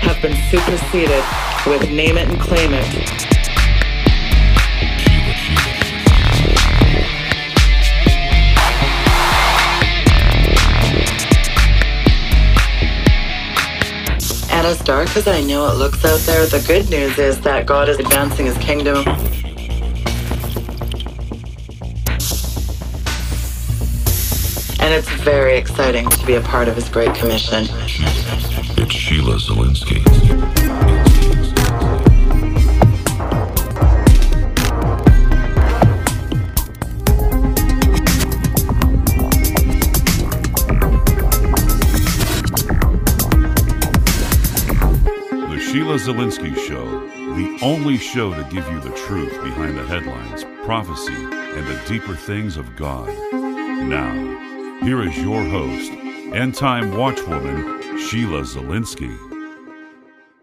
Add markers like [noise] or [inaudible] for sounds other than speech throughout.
have been superseded with name it and claim it. And as dark as I know it looks out there, the good news is that God is advancing his kingdom. And it's very exciting to be a part of his great commission. It's Sheila Zilinsky. The Sheila Zilinsky Show, the only show to give you the truth behind the headlines, prophecy, and the deeper things of God. Now, here is your host, end time watchwoman, Sheila Zilinsky.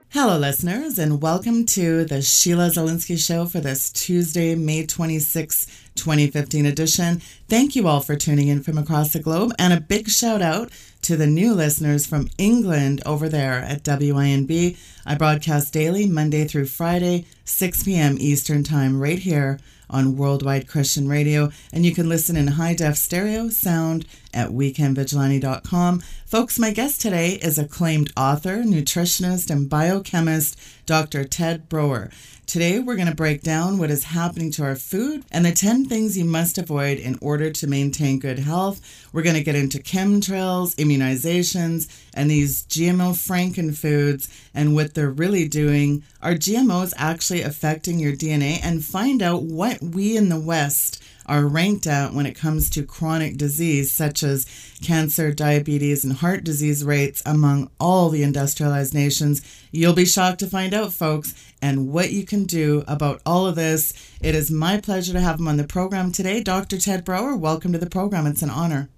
Hello, listeners, and welcome to the Sheila Zilinsky Show for this Tuesday, May 26, 2015 edition. Thank you all for tuning in from across the globe, and a big shout out to the new listeners from England over there at WINB. I broadcast daily, Monday through Friday, 6 p.m. Eastern Time, right here on Worldwide Christian Radio, and you can listen in high def stereo sound at weekendvigilante.com. Folks, my guest today is acclaimed author, nutritionist, and biochemist Dr. Ted Broer. Today, we're going to break down what is happening to our food and the 10 things you must avoid in order to maintain good health. We're going to get into chemtrails, immunizations, and these GMO frankenfoods and what they're really doing. Are GMOs actually affecting your DNA? And find out what we in the West are ranked at when it comes to chronic disease, such as cancer, diabetes, and heart disease rates among all the industrialized nations. You'll be shocked to find out, folks, and what you can do about all of this. It is my pleasure to have him on the program today. Dr. Ted Broer, welcome to the program. It's an honor.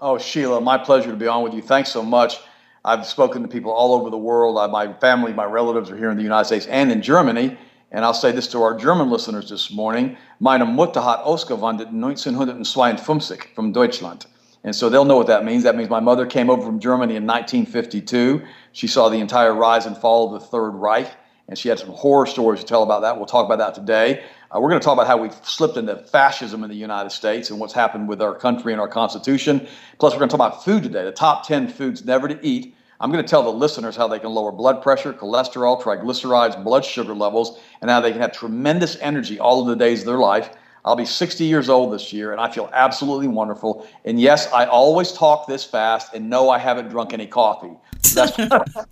Oh, Sheila, my pleasure to be on with you. Thanks so much. I've spoken to people all over the world. I, my family, my relatives are here in the United States and in Germany. And I'll say this to our German listeners this morning. Meine Mutter hat ausgewandert 1952 from Deutschland. And so they'll know what that means. That means my mother came over from Germany in 1952. She saw the entire rise and fall of the Third Reich, and she had some horror stories to tell about that. We'll talk about that today. Uh, we're going to talk about how we've slipped into fascism in the United States and what's happened with our country and our Constitution. Plus, we're going to talk about food today, the top 10 foods never to eat. I'm going to tell the listeners how they can lower blood pressure, cholesterol, triglycerides, blood sugar levels, and how they can have tremendous energy all of the days of their life. I'll be 60 years old this year, and I feel absolutely wonderful. And yes, I always talk this fast, and no, I haven't drunk any coffee. [laughs]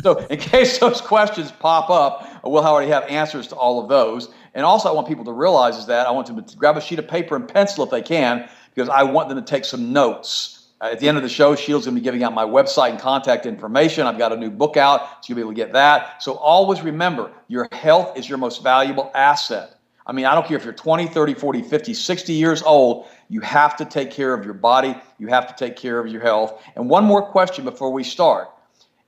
So, in case those questions pop up, we'll already have answers to all of those. And also, I want people to realize is that I want them to grab a sheet of paper and pencil if they can, because I want them to take some notes. Uh, at the end of the show, Sheila's going to be giving out my website and contact information. I've got a new book out, so you'll be able to get that. So always remember, your health is your most valuable asset. I mean, I don't care if you're 20, 30, 40, 50, 60 years old, you have to take care of your body. You have to take care of your health. And one more question before we start.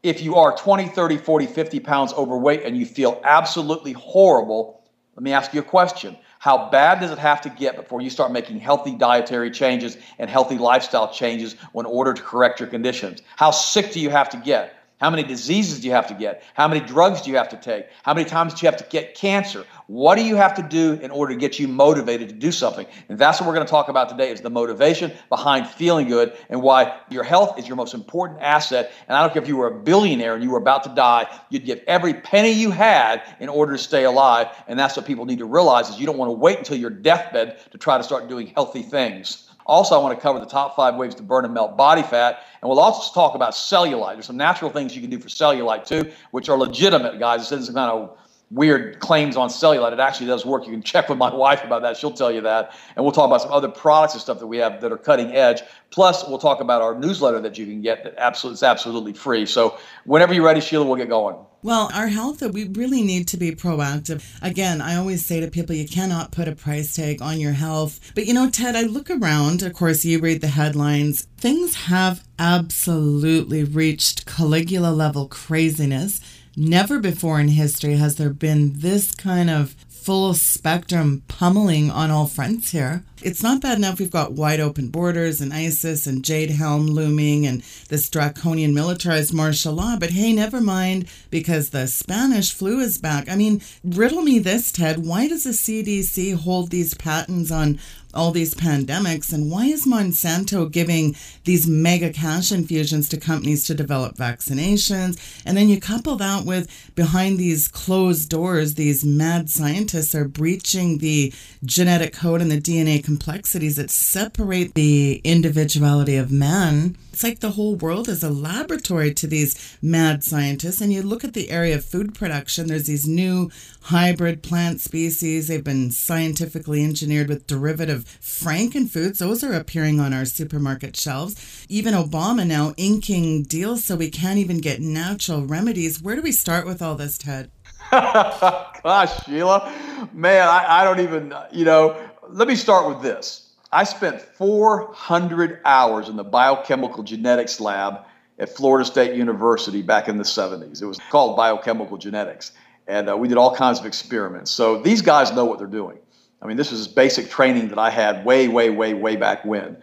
If you are 20, 30, 40, 50 pounds overweight and you feel absolutely horrible, let me ask you a question. How bad does it have to get before you start making healthy dietary changes and healthy lifestyle changes in order to correct your conditions? How sick do you have to get? How many diseases do you have to get? How many drugs do you have to take? How many times do you have to get cancer? What do you have to do in order to get you motivated to do something? And that's what we're going to talk about today is the motivation behind feeling good and why your health is your most important asset. And I don't care if you were a billionaire and you were about to die, you'd give every penny you had in order to stay alive. And that's what people need to realize is you don't want to wait until your deathbed to try to start doing healthy things. Also, I want to cover the top five ways to burn and melt body fat. And we'll also talk about cellulite. There's some natural things you can do for cellulite too, which are legitimate, guys. This isn't kind of weird claims on cellulite. It actually does work. You can check with my wife about that. She'll tell you that. And we'll talk about some other products and stuff that we have that are cutting edge. Plus, we'll talk about our newsletter that you can get that absolutely, it's absolutely free. So whenever you're ready, Sheila, we'll get going. Well, our health, we really need to be proactive. Again, I always say to people, you cannot put a price tag on your health. But you know, Ted, I look around, of course, you read the headlines. Things have absolutely reached Caligula level craziness. Never before in history has there been this kind of full spectrum pummeling on all fronts here. It's not bad enough we've got wide open borders and ISIS and Jade Helm looming and this draconian militarized martial law, but hey, never mind because the Spanish flu is back. I mean, riddle me this, Ted. Why does the CDC hold these patents on all these pandemics and why is Monsanto giving these mega cash infusions to companies to develop vaccinations? And then you couple that with behind these closed doors these mad scientists are breaching the genetic code and the DNA complexities that separate the individuality of man it's like the whole world is a laboratory to these mad scientists. And you look at the area of food production, there's these new hybrid plant species. They've been scientifically engineered with derivative frankenfoods. Those are appearing on our supermarket shelves. Even Obama now inking deals so we can't even get natural remedies. Where do we start with all this, Ted? [laughs] Gosh, Sheila, man, I, I don't even, you know, let me start with this. I spent 400 hours in the biochemical genetics lab at Florida State University back in the 70s. It was called biochemical genetics. And uh, we did all kinds of experiments. So these guys know what they're doing. I mean, this was basic training that I had way, way, way, way back when.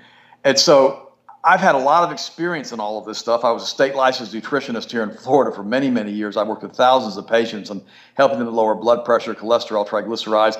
And so I've had a lot of experience in all of this stuff. I was a state licensed nutritionist here in Florida for many, many years. I worked with thousands of patients and helping them lower blood pressure, cholesterol, triglycerides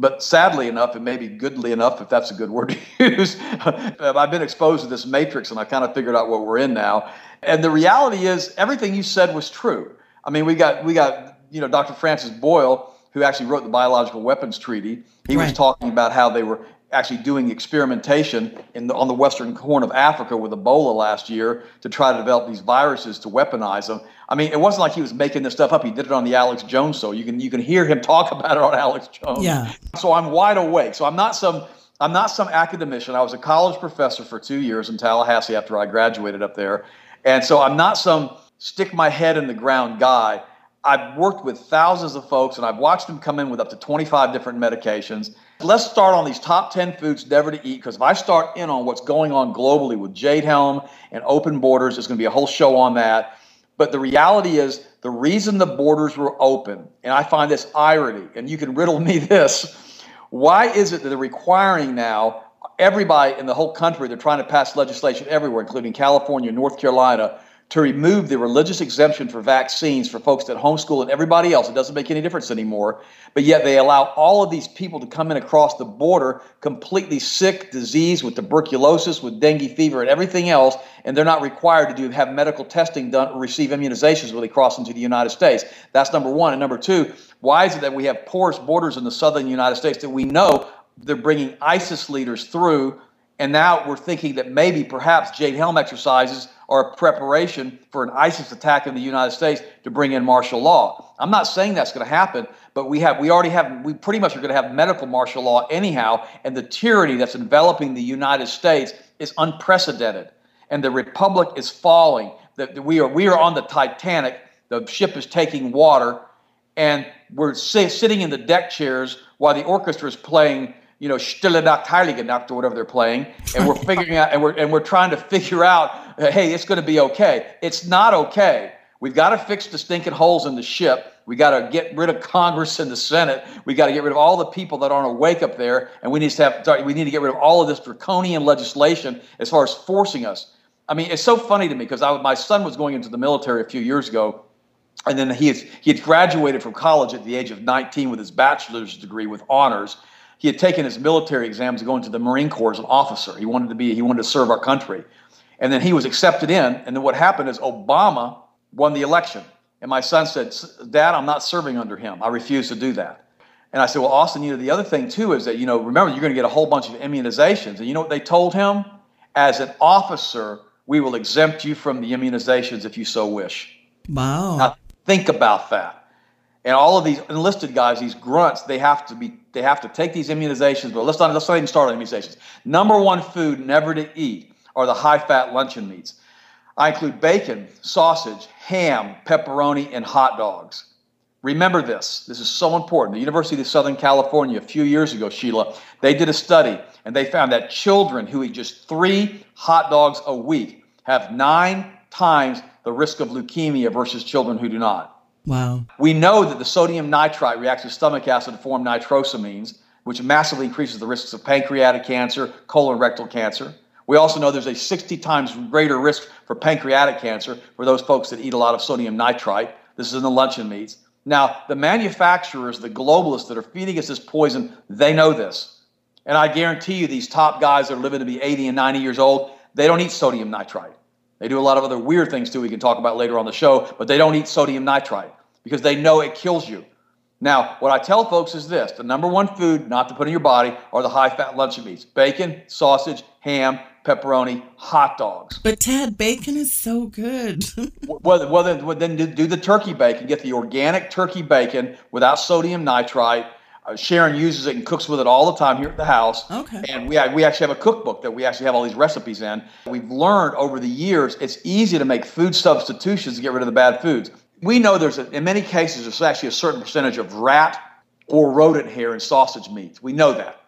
but sadly enough, and maybe goodly enough, if that's a good word to [laughs] use, uh, I've been exposed to this matrix and I kind of figured out what we're in now. And the reality is, everything you said was true. I mean, we got we got you know Dr. Francis Boyle, who actually wrote the Biological Weapons Treaty. He right. was talking about how they were actually doing experimentation the, on the western horn of Africa with Ebola last year to try to develop these viruses to weaponize them. I mean, it wasn't like he was making this stuff up. He did it on the Alex Jones show. You can you can hear him [laughs] talk about it on Alex Jones. Yeah. So I'm wide awake. So I'm not some I'm not some academician. I was a college professor for two years in Tallahassee after I graduated up there, and so I'm not some stick my head in the ground guy. I've worked with thousands of folks and I've watched them come in with up to 25 different medications. Let's start on these top 10 foods never to eat because if I start in on what's going on globally with Jade Helm and open borders, there's going to be a whole show on that. But the reality is, the reason the borders were open, and I find this irony, and you can riddle [laughs] me this why is it that they're requiring now everybody in the whole country, they're trying to pass legislation everywhere, including California, North Carolina, to remove the religious exemption for vaccines for folks that homeschool and everybody else. It doesn't make any difference anymore. But yet they allow all of these people to come in across the border completely sick, diseased with tuberculosis, with dengue fever, and everything else, and they're not required to do have medical testing done or receive immunizations when they cross into the United States. That's number one. And number two, why is it that we have porous borders in the southern United States that we know they're bringing ISIS leaders through? And now we're thinking that maybe perhaps Jade Helm exercises a preparation for an ISIS attack in the United States to bring in martial law. I'm not saying that's going to happen, but we have we already have we pretty much are going to have medical martial law anyhow, and the tyranny that's enveloping the United States is unprecedented, and the republic is falling. That we are we are on the Titanic. The ship is taking water, and we're sitting in the deck chairs while the orchestra is playing you know, Stille Nacht, Heilige Nacht, or whatever they're playing, and we're figuring out, and we're and we're trying to figure out, hey, it's going to be okay. It's not okay. We've got to fix the stinking holes in the ship. We got to get rid of Congress and the Senate. We got to get rid of all the people that aren't awake up there, and we need to have we need to get rid of all of this draconian legislation as far as forcing us. I mean, it's so funny to me because my son was going into the military a few years ago, and then he had, he had graduated from college at the age of 19 with his bachelor's degree with honors he had taken his military exams to go into the Marine Corps as an officer. He wanted to be, he wanted to serve our country. And then he was accepted in. And then what happened is Obama won the election. And my son said, Dad, I'm not serving under him. I refuse to do that. And I said, Well, Austin, you know, the other thing too is that, you know, remember, you're going to get a whole bunch of immunizations. And you know what they told him? As an officer, we will exempt you from the immunizations if you so wish. Wow. Now, think about that. And all of these enlisted guys, these grunts, they have to be they have to take these immunizations. But let's not let's not even start on immunizations. Number one food never to eat are the high fat luncheon meats. I include bacon, sausage, ham, pepperoni, and hot dogs. Remember this. This is so important. The University of Southern California, a few years ago, Sheila, they did a study and they found that children who eat just three hot dogs a week have nine times the risk of leukemia versus children who do not. Wow. We know that the sodium nitrite reacts with stomach acid to form nitrosamines, which massively increases the risks of pancreatic cancer, colorectal cancer. We also know there's a 60 times greater risk for pancreatic cancer for those folks that eat a lot of sodium nitrite. This is in the luncheon meats. Now, the manufacturers, the globalists that are feeding us this poison, they know this. And I guarantee you, these top guys that are living to be 80 and 90 years old, they don't eat sodium nitrite. They do a lot of other weird things too, we can talk about later on the show, but they don't eat sodium nitrite because they know it kills you. Now, what I tell folks is this the number one food not to put in your body are the high fat luncheon meats bacon, sausage, ham, pepperoni, hot dogs. But Ted, bacon is so good. [laughs] well, well, then, well, then do the turkey bacon. Get the organic turkey bacon without sodium nitrite. Uh, Sharon uses it and cooks with it all the time here at the house. Okay. And we, we actually have a cookbook that we actually have all these recipes in. We've learned over the years it's easy to make food substitutions to get rid of the bad foods. We know there's, a, in many cases, there's actually a certain percentage of rat or rodent hair in sausage meats. We know that.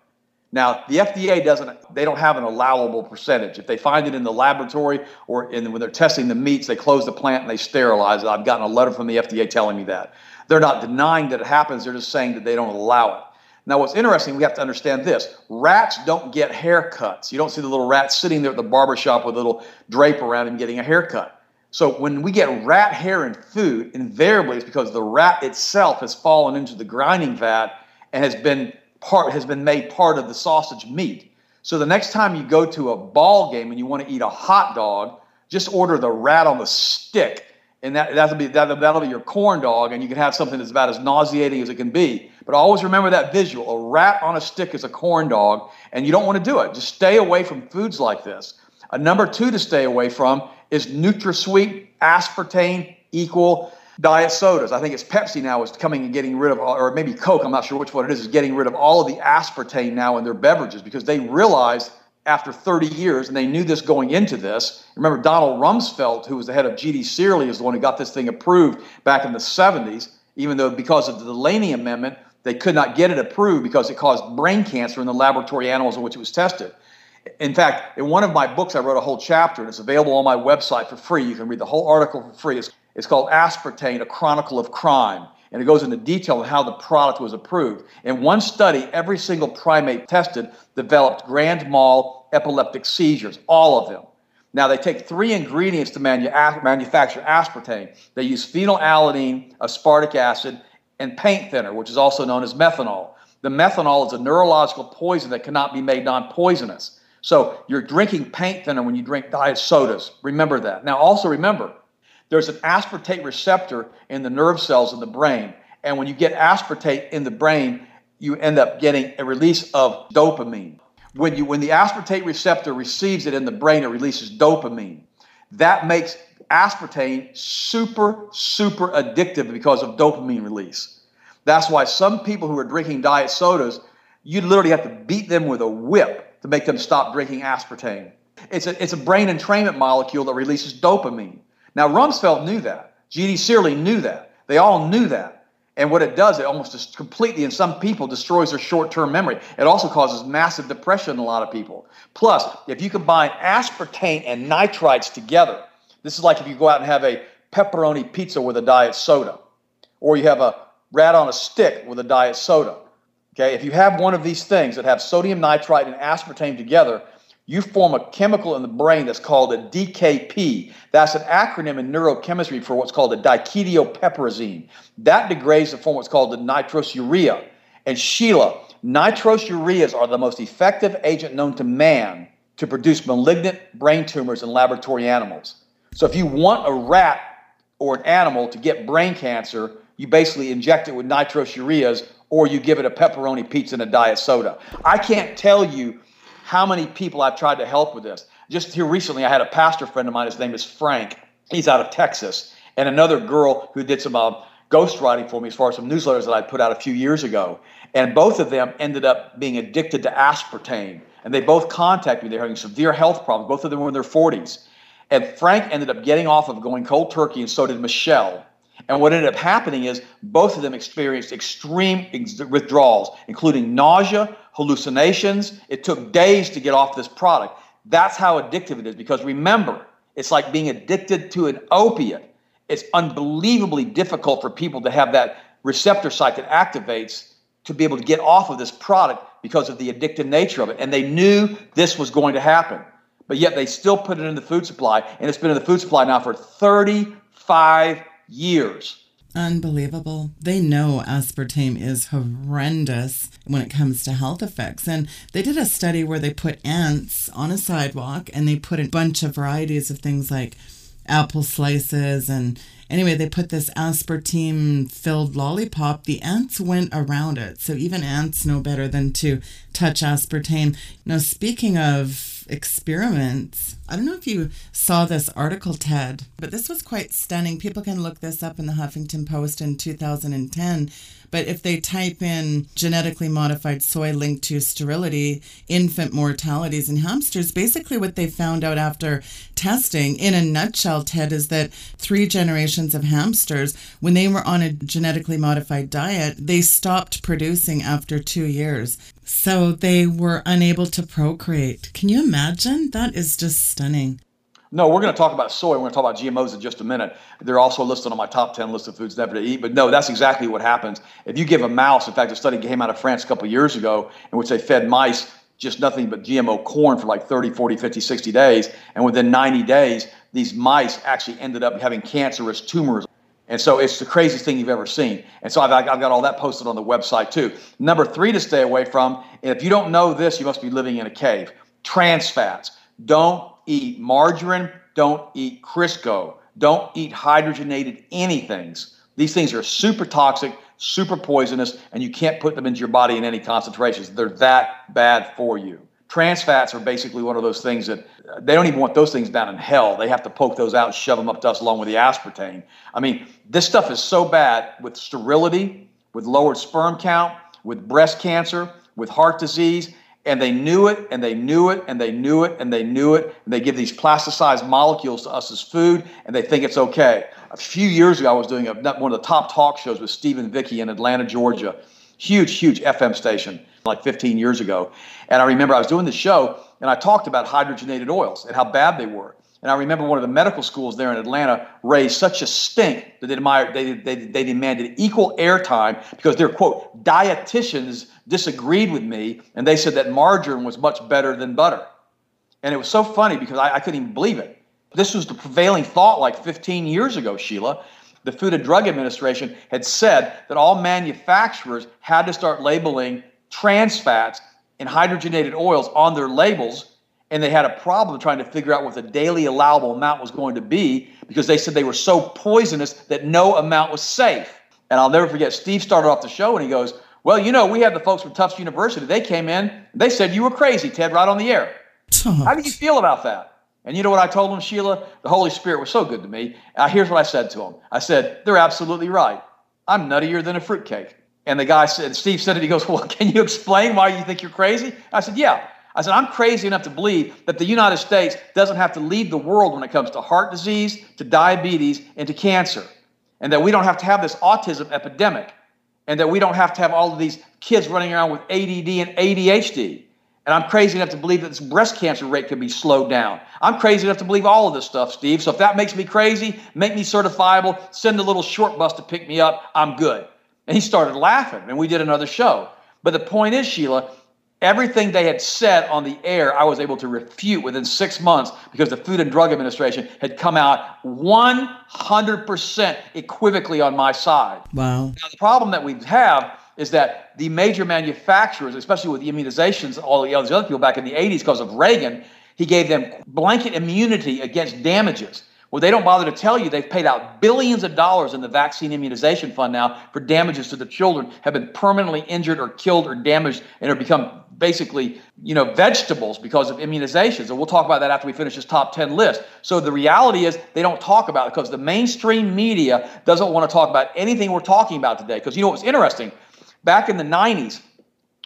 Now, the FDA doesn't, they don't have an allowable percentage. If they find it in the laboratory or in, when they're testing the meats, they close the plant and they sterilize it. I've gotten a letter from the FDA telling me that. They're not denying that it happens, they're just saying that they don't allow it. Now, what's interesting, we have to understand this rats don't get haircuts. You don't see the little rat sitting there at the barber shop with a little drape around him getting a haircut. So, when we get rat hair in food, invariably it's because the rat itself has fallen into the grinding vat and has been part has been made part of the sausage meat. So the next time you go to a ball game and you want to eat a hot dog, just order the rat on the stick and that, that'll be that'll, that'll be your corn dog, and you can have something that's about as nauseating as it can be. But always remember that visual: a rat on a stick is a corn dog, and you don't want to do it. Just stay away from foods like this. A number two to stay away from is NutraSweet, aspartame, equal diet sodas. I think it's Pepsi now is coming and getting rid of, or maybe Coke. I'm not sure which one it is, is getting rid of all of the aspartame now in their beverages because they realized after 30 years, and they knew this going into this. Remember, Donald Rumsfeld, who was the head of GD Searle, is the one who got this thing approved back in the 70s, even though because of the Delaney Amendment, they could not get it approved because it caused brain cancer in the laboratory animals in which it was tested. In fact, in one of my books, I wrote a whole chapter, and it's available on my website for free. You can read the whole article for free. It's, it's called Aspartame, A Chronicle of Crime and it goes into detail on how the product was approved. In one study, every single primate tested developed grand mal epileptic seizures, all of them. Now, they take three ingredients to manu- manufacture aspartame. They use phenylalanine, aspartic acid, and paint thinner, which is also known as methanol. The methanol is a neurological poison that cannot be made non poisonous. So, you're drinking paint thinner when you drink diet sodas. Remember that. Now, also remember, there's an aspartate receptor in the nerve cells in the brain. And when you get aspartate in the brain, you end up getting a release of dopamine. When, you, when the aspartate receptor receives it in the brain, it releases dopamine. That makes aspartame super, super addictive because of dopamine release. That's why some people who are drinking diet sodas, you literally have to beat them with a whip to make them stop drinking aspartame. It's a, it's a brain entrainment molecule that releases dopamine. Now, Rumsfeld knew that. G.D. Searle knew that. They all knew that. And what it does, it almost completely, in some people, destroys their short term memory. It also causes massive depression in a lot of people. Plus, if you combine aspartame and nitrites together, this is like if you go out and have a pepperoni pizza with a diet soda, or you have a rat on a stick with a diet soda. Okay, if you have one of these things that have sodium nitrite and aspartame together, you form a chemical in the brain that's called a DKP. That's an acronym in neurochemistry for what's called a diketopiperazine. That degrades to form what's called the nitrosourea. And Sheila, nitrosoureas are the most effective agent known to man to produce malignant brain tumors in laboratory animals. So if you want a rat or an animal to get brain cancer, you basically inject it with nitrosoureas or you give it a pepperoni pizza and a diet soda. I can't tell you how many people I've tried to help with this. Just here recently, I had a pastor friend of mine. His name is Frank. He's out of Texas, and another girl who did some uh, ghostwriting for me as far as some newsletters that I put out a few years ago. And both of them ended up being addicted to aspartame. And they both contacted me. They're having severe health problems. Both of them were in their 40s. And Frank ended up getting off of going cold turkey, and so did Michelle. And what ended up happening is both of them experienced extreme ex- withdrawals, including nausea, hallucinations. It took days to get off this product. That's how addictive it is because remember, it's like being addicted to an opiate. It's unbelievably difficult for people to have that receptor site that activates to be able to get off of this product because of the addictive nature of it. And they knew this was going to happen, but yet they still put it in the food supply. And it's been in the food supply now for 35 years. Unbelievable. They know aspartame is horrendous when it comes to health effects. And they did a study where they put ants on a sidewalk and they put a bunch of varieties of things like apple slices and anyway they put this aspartame filled lollipop the ants went around it so even ants know better than to touch aspartame now speaking of experiments. I don't know if you saw this article, Ted, but this was quite stunning. People can look this up in the Huffington Post in 2010. But if they type in genetically modified soy linked to sterility, infant mortalities in hamsters, basically what they found out after testing, in a nutshell, Ted, is that three generations of hamsters, when they were on a genetically modified diet, they stopped producing after two years. So they were unable to procreate. Can you imagine? That is just stunning. No, we're going to talk about soy. We're going to talk about GMOs in just a minute. They're also listed on my top 10 list of foods never to eat. But no, that's exactly what happens. If you give a mouse, in fact, a study came out of France a couple years ago in which they fed mice just nothing but GMO corn for like 30, 40, 50, 60 days. And within 90 days, these mice actually ended up having cancerous tumors and so it's the craziest thing you've ever seen. And so I've, I've, got all that posted on the website too. Number three to stay away from, and if you don't know this, you must be living in a cave. Trans fats. Don't eat margarine. Don't eat Crisco. Don't eat hydrogenated anythings. These things are super toxic, super poisonous, and you can't put them into your body in any concentrations. They're that bad for you. Trans fats are basically one of those things that uh, they don't even want those things down in hell. They have to poke those out shove them up to us along with the aspartame. I mean, this stuff is so bad with sterility, with lowered sperm count, with breast cancer, with heart disease, and they knew it and they knew it and they knew it and they knew it. And they give these plasticized molecules to us as food and they think it's okay. A few years ago, I was doing a, one of the top talk shows with Stephen Vicky in Atlanta, Georgia. Huge, huge FM station like 15 years ago. And I remember I was doing the show and I talked about hydrogenated oils and how bad they were. And I remember one of the medical schools there in Atlanta raised such a stink that they, admired, they, they, they demanded equal airtime because their quote, dietitians disagreed with me and they said that margarine was much better than butter. And it was so funny because I, I couldn't even believe it. This was the prevailing thought like 15 years ago, Sheila. The Food and Drug Administration had said that all manufacturers had to start labeling trans fats and hydrogenated oils on their labels, and they had a problem trying to figure out what the daily allowable amount was going to be because they said they were so poisonous that no amount was safe. And I'll never forget, Steve started off the show and he goes, Well, you know, we had the folks from Tufts University. They came in, they said you were crazy, Ted, right on the air. How do you feel about that? And you know what I told him, Sheila? The Holy Spirit was so good to me. Uh, here's what I said to him I said, They're absolutely right. I'm nuttier than a fruitcake. And the guy said, Steve said it. He goes, Well, [laughs] can you explain why you think you're crazy? I said, Yeah. I said, I'm crazy enough to believe that the United States doesn't have to lead the world when it comes to heart disease, to diabetes, and to cancer. And that we don't have to have this autism epidemic. And that we don't have to have all of these kids running around with ADD and ADHD. And I'm crazy enough to believe that this breast cancer rate can be slowed down. I'm crazy enough to believe all of this stuff, Steve. So if that makes me crazy, make me certifiable, send a little short bus to pick me up, I'm good. And he started laughing, and we did another show. But the point is, Sheila, everything they had said on the air, I was able to refute within six months because the Food and Drug Administration had come out 100% equivocally on my side. Wow. Now, the problem that we have is that the major manufacturers, especially with the immunizations, all the other people back in the 80s because of Reagan, he gave them blanket immunity against damages. Well, they don't bother to tell you they've paid out billions of dollars in the vaccine immunization fund now for damages to the children have been permanently injured or killed or damaged and have become basically, you know, vegetables because of immunizations. And we'll talk about that after we finish this top 10 list. So the reality is they don't talk about it because the mainstream media doesn't want to talk about anything we're talking about today. Because you know what's interesting? Back in the 90s,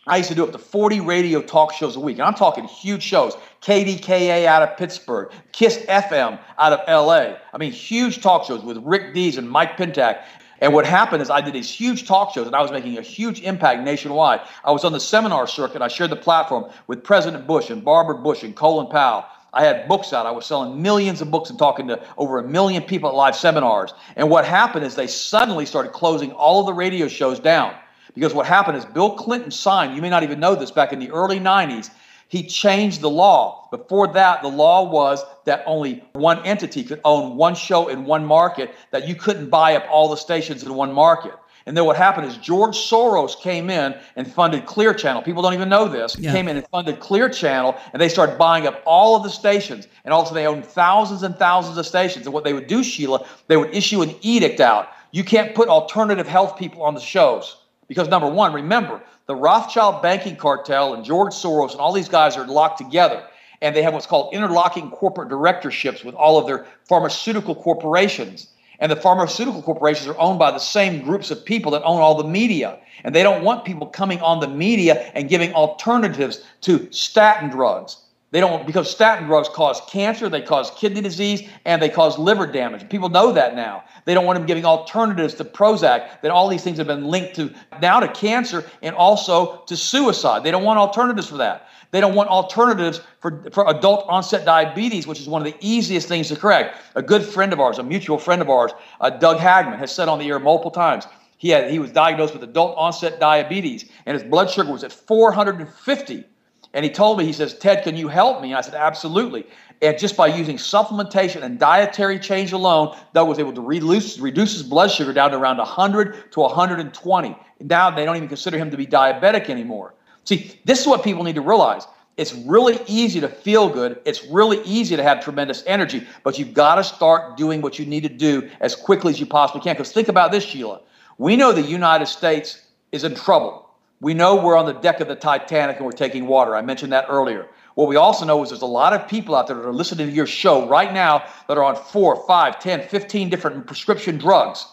I used to do up to 40 radio talk shows a week. And I'm talking huge shows. KDKA out of Pittsburgh, KISS FM out of LA. I mean, huge talk shows with Rick Dees and Mike Pintak. And what happened is I did these huge talk shows and I was making a huge impact nationwide. I was on the seminar circuit. I shared the platform with President Bush and Barbara Bush and Colin Powell. I had books out. I was selling millions of books and talking to over a million people at live seminars. And what happened is they suddenly started closing all of the radio shows down. Because what happened is Bill Clinton signed, you may not even know this, back in the early 90s, he changed the law. Before that, the law was that only one entity could own one show in one market, that you couldn't buy up all the stations in one market. And then what happened is George Soros came in and funded Clear Channel. People don't even know this. Yeah. Came in and funded Clear Channel, and they started buying up all of the stations. And also, they owned thousands and thousands of stations. And what they would do, Sheila, they would issue an edict out. You can't put alternative health people on the shows. Because number one, remember, the Rothschild banking cartel and George Soros and all these guys are locked together. And they have what's called interlocking corporate directorships with all of their pharmaceutical corporations. And the pharmaceutical corporations are owned by the same groups of people that own all the media. And they don't want people coming on the media and giving alternatives to statin drugs they don't because statin drugs cause cancer, they cause kidney disease, and they cause liver damage. People know that now. They don't want them giving alternatives to Prozac. That all these things have been linked to now to cancer and also to suicide. They don't want alternatives for that. They don't want alternatives for, for adult onset diabetes, which is one of the easiest things to correct. A good friend of ours, a mutual friend of ours, uh, Doug Hagmann, has said on the air multiple times. He had he was diagnosed with adult onset diabetes, and his blood sugar was at 450 and he told me, he says, Ted, can you help me? And I said, absolutely. And just by using supplementation and dietary change alone, Doug was able to reduce, reduce his blood sugar down to around 100 to 120. Now they don't even consider him to be diabetic anymore. See, this is what people need to realize. It's really easy to feel good. It's really easy to have tremendous energy, but you've got to start doing what you need to do as quickly as you possibly can. Because think about this, Sheila. We know the United States is in trouble. We know we're on the deck of the Titanic and we're taking water. I mentioned that earlier. What we also know is there's a lot of people out there that are listening to your show right now that are on four, five, 10, 15 different prescription drugs,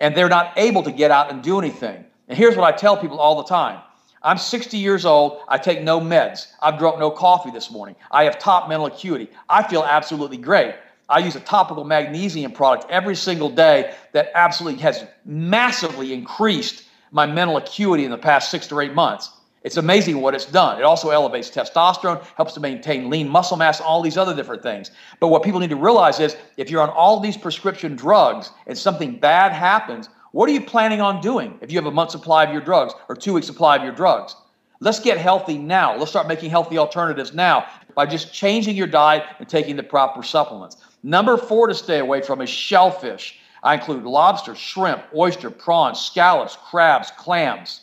and they're not able to get out and do anything. And here's what I tell people all the time I'm 60 years old. I take no meds. I've drunk no coffee this morning. I have top mental acuity. I feel absolutely great. I use a topical magnesium product every single day that absolutely has massively increased my mental acuity in the past six to eight months. It's amazing what it's done. It also elevates testosterone, helps to maintain lean muscle mass, all these other different things. But what people need to realize is if you're on all these prescription drugs and something bad happens, what are you planning on doing if you have a month supply of your drugs or two week supply of your drugs? Let's get healthy now. Let's start making healthy alternatives now by just changing your diet and taking the proper supplements. Number four to stay away from is shellfish. I include lobster, shrimp, oyster, prawns, scallops, crabs, clams.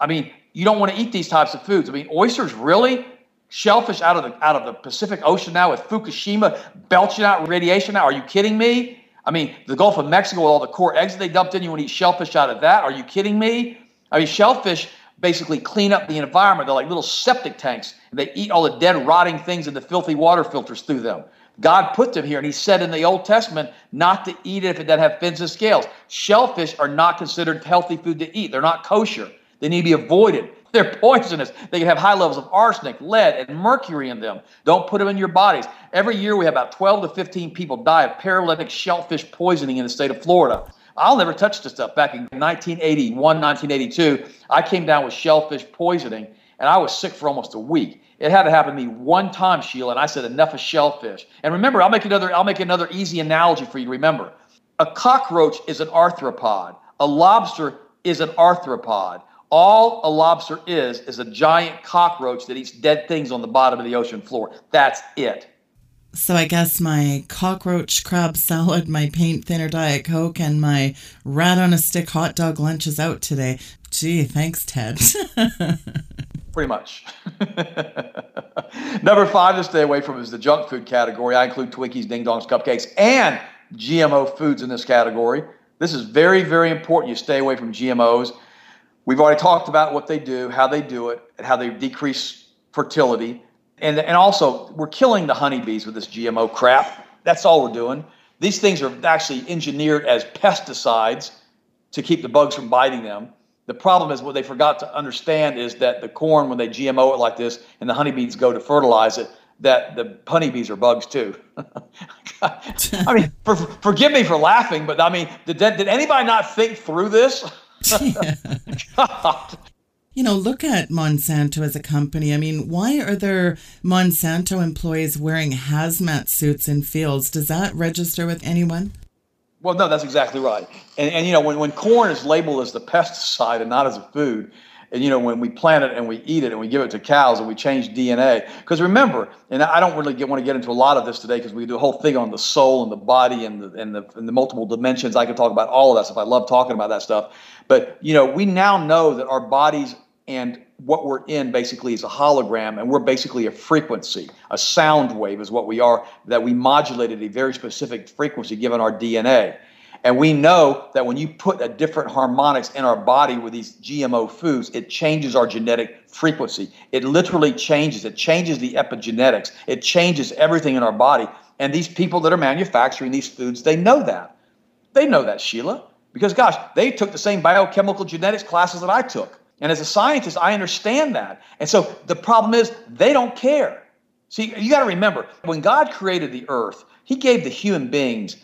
I mean, you don't want to eat these types of foods. I mean, oysters really? Shellfish out of the out of the Pacific Ocean now with Fukushima belching out radiation now. Are you kidding me? I mean, the Gulf of Mexico with all the Corexit they dumped in, you want to eat shellfish out of that? Are you kidding me? I mean, shellfish basically clean up the environment. They're like little septic tanks. They eat all the dead, rotting things and the filthy water filters through them. God put them here, and He said in the Old Testament not to eat it if it doesn't have fins and scales. Shellfish are not considered healthy food to eat. They're not kosher. They need to be avoided. [laughs] They're poisonous. They can have high levels of arsenic, lead, and mercury in them. Don't put them in your bodies. Every year we have about 12 to 15 people die of paralytic shellfish poisoning in the state of Florida. I'll never touch this stuff. Back in 1981, 1982, I came down with shellfish poisoning, and I was sick for almost a week. It had to happen to me one time, Sheila, and I said enough of shellfish. And remember, I'll make another I'll make another easy analogy for you to remember. A cockroach is an arthropod. A lobster is an arthropod. All a lobster is is a giant cockroach that eats dead things on the bottom of the ocean floor. That's it. So I guess my cockroach crab salad, my paint thinner diet coke, and my rat on a stick hot dog lunch is out today. Gee, thanks, Ted. [laughs] Pretty much. [laughs] Number five to stay away from is the junk food category. I include Twinkies, Ding Dongs, cupcakes, and GMO foods in this category. This is very, very important. You stay away from GMOs. We've already talked about what they do, how they do it, and how they decrease fertility. And, and also, we're killing the honeybees with this GMO crap. That's all we're doing. These things are actually engineered as pesticides to keep the bugs from biting them. The problem is what they forgot to understand is that the corn, when they GMO it like this and the honeybees go to fertilize it, that the honeybees are bugs too. [laughs] I mean, for, forgive me for laughing, but I mean, did, did anybody not think through this? God. [laughs] [laughs] You know, look at Monsanto as a company. I mean, why are there Monsanto employees wearing hazmat suits in fields? Does that register with anyone? Well, no, that's exactly right. And, and you know, when, when corn is labeled as the pesticide and not as a food, and you know, when we plant it and we eat it and we give it to cows and we change DNA, because remember, and I don't really get, want to get into a lot of this today because we do a whole thing on the soul and the body and the, and the and the multiple dimensions. I could talk about all of that stuff. I love talking about that stuff. But you know, we now know that our bodies and what we're in basically is a hologram, and we're basically a frequency, a sound wave is what we are, that we modulated a very specific frequency given our DNA. And we know that when you put a different harmonics in our body with these GMO foods, it changes our genetic frequency. It literally changes. It changes the epigenetics. It changes everything in our body. And these people that are manufacturing these foods, they know that. They know that, Sheila. Because gosh, they took the same biochemical genetics classes that I took. And as a scientist, I understand that. And so the problem is they don't care. See, you got to remember, when God created the earth, He gave the human beings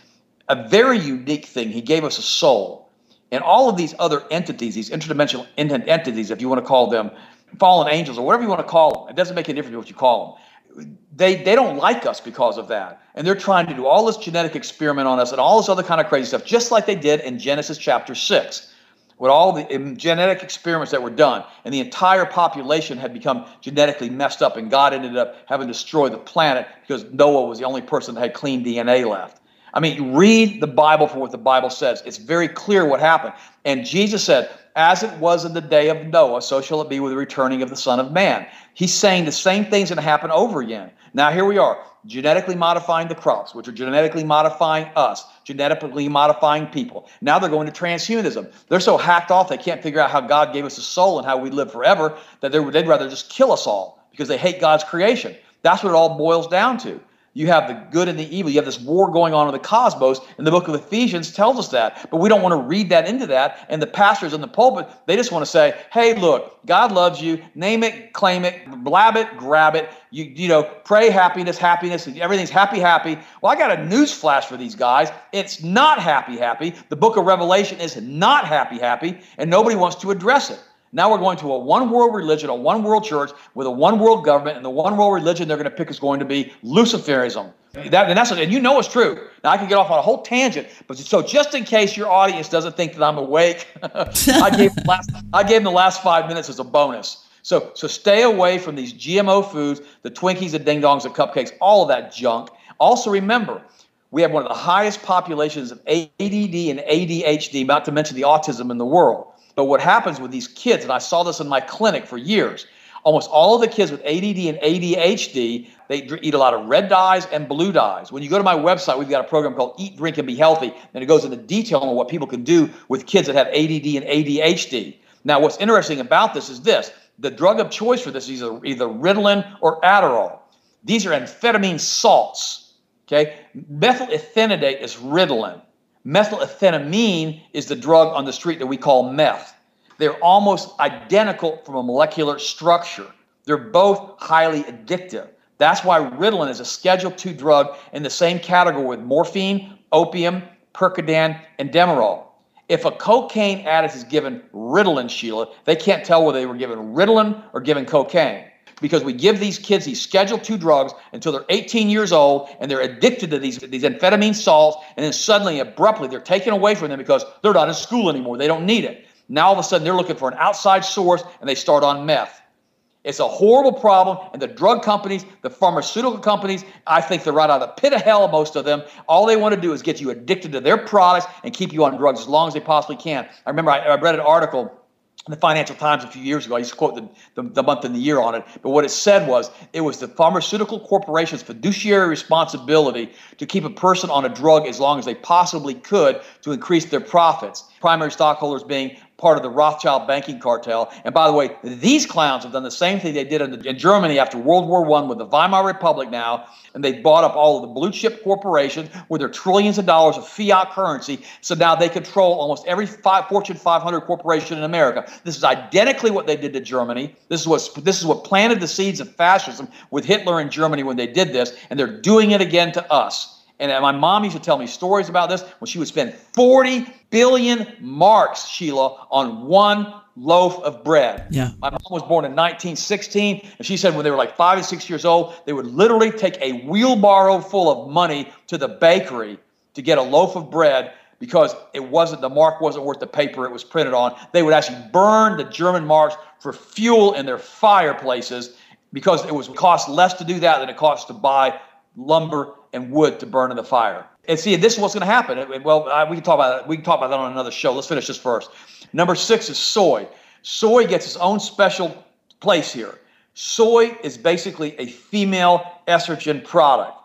a very unique thing. He gave us a soul. And all of these other entities, these interdimensional entities, if you want to call them fallen angels or whatever you want to call them, it doesn't make any difference what you call them. They, they don't like us because of that. And they're trying to do all this genetic experiment on us and all this other kind of crazy stuff, just like they did in Genesis chapter 6 with all the um, genetic experiments that were done, and the entire population had become genetically messed up, and God ended up having to destroy the planet because Noah was the only person that had clean DNA left. I mean, read the Bible for what the Bible says. It's very clear what happened. And Jesus said, As it was in the day of Noah, so shall it be with the returning of the Son of Man. He's saying the same thing's going to happen over again. Now, here we are genetically modifying the crops, which are genetically modifying us, genetically modifying people. Now they're going to transhumanism. They're so hacked off they can't figure out how God gave us a soul and how we live forever that they'd rather just kill us all because they hate God's creation. That's what it all boils down to. You have the good and the evil. You have this war going on in the cosmos, and the book of Ephesians tells us that. But we don't want to read that into that. And the pastors in the pulpit, they just want to say, hey, look, God loves you. Name it, claim it, blab it, grab it. You, you know, pray happiness, happiness, everything's happy, happy. Well, I got a news flash for these guys. It's not happy, happy. The book of Revelation is not happy, happy, and nobody wants to address it. Now we're going to a one world religion, a one world church with a one world government, and the one world religion they're going to pick is going to be Luciferism. That, and that's and you know it's true. Now I can get off on a whole tangent, but so just in case your audience doesn't think that I'm awake, [laughs] I gave the last, I gave them the last five minutes as a bonus. So so stay away from these GMO foods, the Twinkies, the Ding Dongs, the cupcakes, all of that junk. Also remember, we have one of the highest populations of ADD and ADHD, not to mention the autism in the world. But what happens with these kids, and I saw this in my clinic for years, almost all of the kids with ADD and ADHD, they eat a lot of red dyes and blue dyes. When you go to my website, we've got a program called Eat, Drink, and Be Healthy, and it goes into detail on what people can do with kids that have ADD and ADHD. Now, what's interesting about this is this the drug of choice for this is either, Ritalin or Adderall. These are amphetamine salts. Okay, methylphenidate is Ritalin. Methylamphetamine is the drug on the street that we call meth. They're almost identical from a molecular structure. They're both highly addictive. That's why Ritalin is a Schedule II drug in the same category with morphine, opium, Percodan, and Demerol. If a cocaine addict is given Ritalin, Sheila, they can't tell whether they were given Ritalin or given cocaine because we give these kids these Schedule II drugs until they're 18 years old and they're addicted to these, these amphetamine salts, and then suddenly, abruptly, they're taken away from them because they're not in school anymore. They don't need it. Now all of a sudden, they're looking for an outside source and they start on meth. It's a horrible problem, and the drug companies, the pharmaceutical companies, I think they're right out of the pit of hell, most of them. All they want to do is get you addicted to their products and keep you on drugs as long as they possibly can. I remember I, I read an article the Financial Times a few years ago. I used to quote the, the, the, month and the year on it. But what it said was it was the pharmaceutical corporation's fiduciary responsibility to keep a person on a drug as long as they possibly could to increase their profits. Primary stockholders being part of the Rothschild banking cartel. And by the way, these clowns have done the same thing they did in, the, in Germany after World War I with the Weimar Republic now, and they bought up all of the blue chip corporations with their trillions of dollars of fiat currency. So now they control almost every five, Fortune 500 corporation in America. This is identically what they did to Germany. This is what this is what planted the seeds of fascism with Hitler in Germany when they did this, and they're doing it again to us. And my mom used to tell me stories about this when she would spend 40 billion marks, Sheila, on one loaf of bread. Yeah. My mom was born in 1916, and she said when they were like five and six years old, they would literally take a wheelbarrow full of money to the bakery to get a loaf of bread because it wasn't the mark wasn't worth the paper it was printed on. They would actually burn the German marks for fuel in their fireplaces because it was cost less to do that than it cost to buy lumber and wood to burn in the fire. And see, this is what's going to happen. Well, I, we can talk about that. We can talk about that on another show. Let's finish this first. Number six is soy. Soy gets its own special place here. Soy is basically a female estrogen product.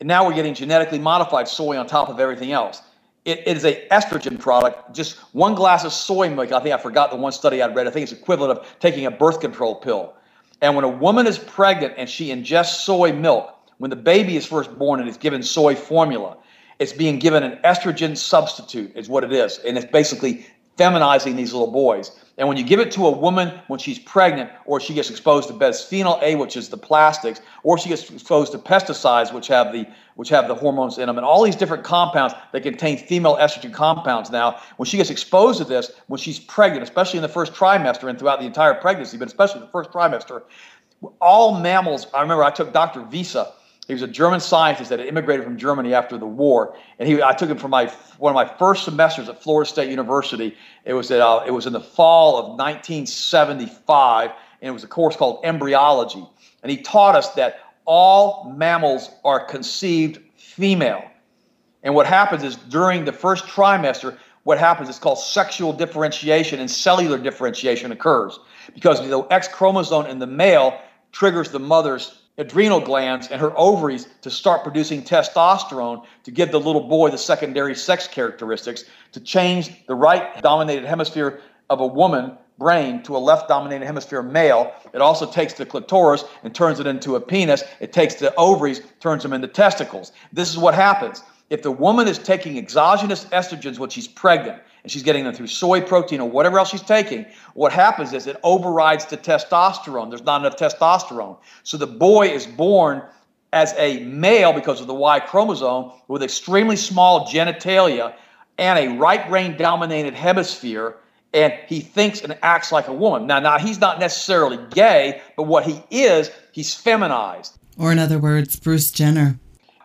And now we're getting genetically modified soy on top of everything else. it, it is a estrogen product. Just one glass of soy milk. I think I forgot the one study I read. I think it's equivalent of taking a birth control pill. And when a woman is pregnant and she ingests soy milk, when the baby is first born and is given soy formula, it's being given an estrogen substitute, is what it is. And it's basically feminizing these little boys. And when you give it to a woman when she's pregnant, or she gets exposed to bisphenol A, which is the plastics, or she gets exposed to pesticides, which have the which have the hormones in them, and all these different compounds that contain female estrogen compounds. Now, when she gets exposed to this, when she's pregnant, especially in the first trimester and throughout the entire pregnancy, but especially the first trimester, all mammals. I remember I took Dr. Wiese he was a German scientist that had immigrated from Germany after the war, and he I took him for my one of my first semesters at Florida State University. It was at, uh, it was in the fall of 1975, and it was a course called embryology, and he taught us that all mammals are conceived female, and what happens is during the first trimester, what happens is called sexual differentiation and cellular differentiation occurs. Because the X chromosome in the male triggers the mother's adrenal glands and her ovaries to start producing testosterone to give the little boy the secondary sex characteristics to change the right dominated hemisphere of a woman brain to a left dominated hemisphere male. It also takes the clitoris and turns it into a penis. It takes the ovaries, turns them into testicles. This is what happens. If the woman is taking exogenous estrogens when she's pregnant, and she's getting them through soy protein or whatever else she's taking, what happens is it overrides the testosterone. There's not enough testosterone. So the boy is born as a male because of the Y chromosome with extremely small genitalia and a right brain dominated hemisphere and he thinks and acts like a woman. Now, now he's not necessarily gay, but what he is, he's feminized. Or in other words, Bruce Jenner.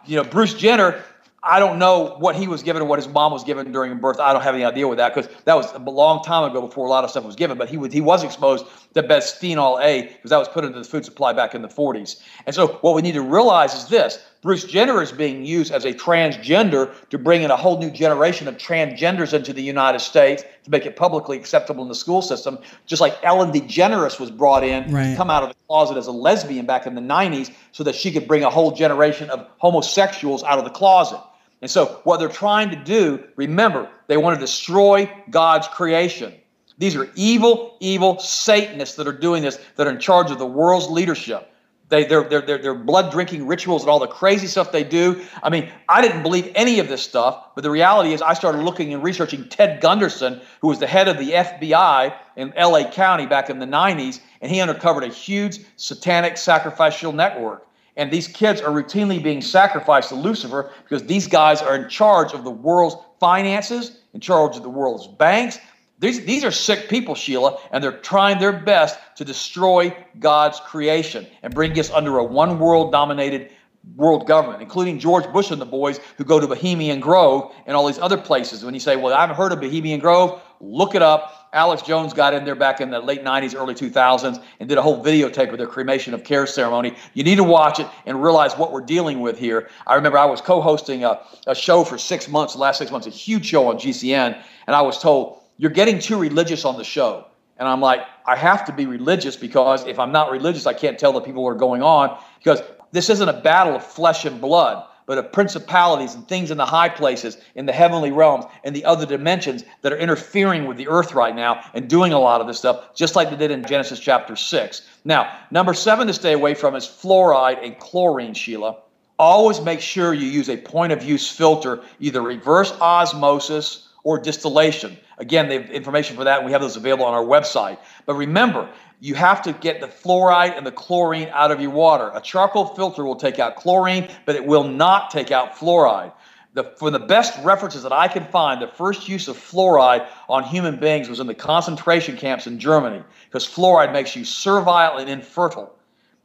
You know, Bruce Jenner I don't know what he was given or what his mom was given during birth. I don't have any idea with that because that was a long time ago before a lot of stuff was given. But he was he was exposed to bisphenol A because that was put into the food supply back in the 40s. And so what we need to realize is this: Bruce Jenner is being used as a transgender to bring in a whole new generation of transgenders into the United States to make it publicly acceptable in the school system. Just like Ellen DeGeneres was brought in right. to come out of the closet as a lesbian back in the 90s so that she could bring a whole generation of homosexuals out of the closet. And so, what they're trying to do, remember, they want to destroy God's creation. These are evil, evil Satanists that are doing this, that are in charge of the world's leadership. They, they're, they're, they're, they're blood drinking rituals and all the crazy stuff they do. I mean, I didn't believe any of this stuff, but the reality is, I started looking and researching Ted Gunderson, who was the head of the FBI in LA County back in the 90s, and he uncovered a huge satanic sacrificial network. And these kids are routinely being sacrificed to Lucifer because these guys are in charge of the world's finances, in charge of the world's banks. These, these are sick people, Sheila, and they're trying their best to destroy God's creation and bring us under a one world dominated world government, including George Bush and the boys who go to Bohemian Grove and all these other places. When you say, Well, I haven't heard of Bohemian Grove, look it up. Alex Jones got in there back in the late 90s, early 2000s, and did a whole videotape of their cremation of care ceremony. You need to watch it and realize what we're dealing with here. I remember I was co hosting a, a show for six months, last six months, a huge show on GCN, and I was told, You're getting too religious on the show. And I'm like, I have to be religious because if I'm not religious, I can't tell the people what are going on because this isn't a battle of flesh and blood, but of principalities and things in the high places, in the heavenly realms, and the other dimensions that are interfering with the earth right now and doing a lot of this stuff, just like they did in Genesis chapter 6. Now, number seven to stay away from is fluoride and chlorine, Sheila. Always make sure you use a point of use filter, either reverse osmosis or distillation. Again, the information for that, we have those available on our website. But remember, you have to get the fluoride and the chlorine out of your water. A charcoal filter will take out chlorine, but it will not take out fluoride. The, for the best references that I can find, the first use of fluoride on human beings was in the concentration camps in Germany because fluoride makes you servile and infertile.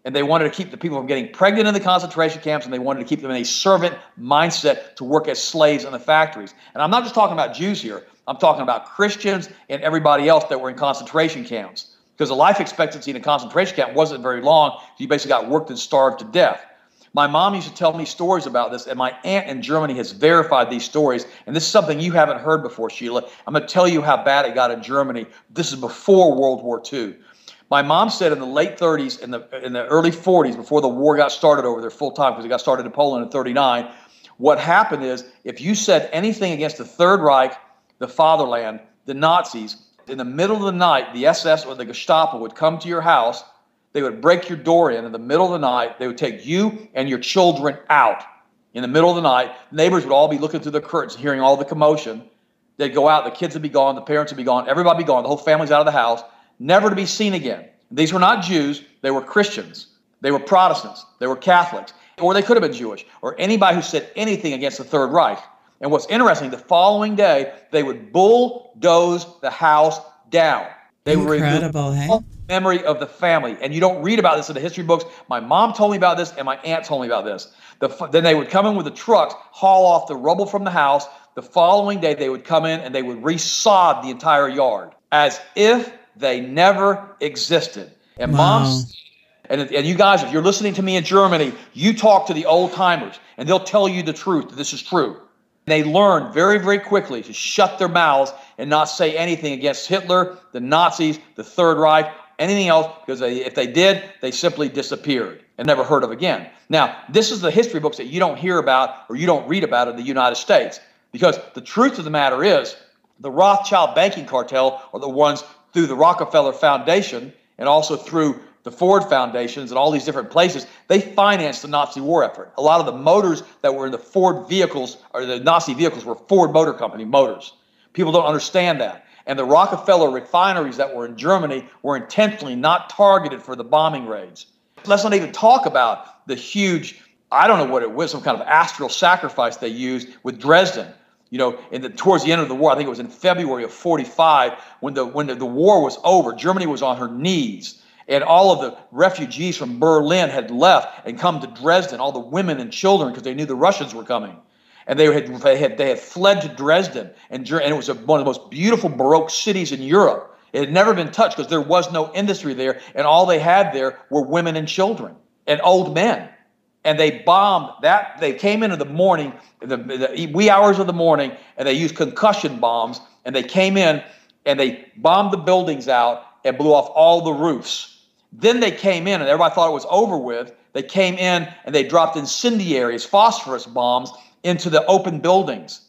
And they wanted to keep the people from getting pregnant in the concentration camps and they wanted to keep them in a servant mindset to work as slaves in the factories. And I'm not just talking about Jews here, I'm talking about Christians and everybody else that were in concentration camps. Because the life expectancy in a concentration camp wasn't very long. You basically got worked and starved to death. My mom used to tell me stories about this, and my aunt in Germany has verified these stories. And this is something you haven't heard before, Sheila. I'm going to tell you how bad it got in Germany. This is before World War II. My mom said in the late 30s, in the in the early 40s, before the war got started over there full time, because it got started in Poland in 39, what happened is if you said anything against the Third Reich, the fatherland, the Nazis, in the middle of the night, the SS or the Gestapo would come to your house. They would break your door in in the middle of the night. They would take you and your children out in the middle of the night. Neighbors would all be looking through the curtains, hearing all the commotion. They'd go out. The kids would be gone. The parents would be gone. Everybody would be gone. The whole family's out of the house, never to be seen again. These were not Jews. They were Christians. They were Protestants. They were Catholics. Or they could have been Jewish. Or anybody who said anything against the Third Reich. And what's interesting, the following day, they would bulldoze the house down. They Incredible, were hey? memory of the family. And you don't read about this in the history books. My mom told me about this, and my aunt told me about this. The, then they would come in with the trucks, haul off the rubble from the house. The following day, they would come in and they would resod the entire yard as if they never existed. And wow. moms, and, and you guys, if you're listening to me in Germany, you talk to the old timers, and they'll tell you the truth that this is true. They learned very, very quickly to shut their mouths and not say anything against Hitler, the Nazis, the Third Reich, anything else, because they, if they did, they simply disappeared and never heard of again. Now, this is the history books that you don't hear about or you don't read about in the United States. Because the truth of the matter is, the Rothschild banking cartel are the ones through the Rockefeller Foundation and also through the Ford Foundations and all these different places, they financed the Nazi war effort. A lot of the motors that were in the Ford vehicles or the Nazi vehicles were Ford Motor Company motors. People don't understand that. And the Rockefeller refineries that were in Germany were intentionally not targeted for the bombing raids. Let's not even talk about the huge, I don't know what it was, some kind of astral sacrifice they used with Dresden. You know, in the, towards the end of the war, I think it was in February of 45, when the when the, the war was over, Germany was on her knees and all of the refugees from Berlin had left and come to Dresden, all the women and children, because they knew the Russians were coming. And they had, they had, they had fled to Dresden, and, and it was a, one of the most beautiful Baroque cities in Europe. It had never been touched because there was no industry there, and all they had there were women and children and old men. And they bombed that. They came in in the morning, the, the wee hours of the morning, and they used concussion bombs. And they came in and they bombed the buildings out and blew off all the roofs then they came in, and everybody thought it was over with. They came in and they dropped incendiaries, phosphorus bombs, into the open buildings.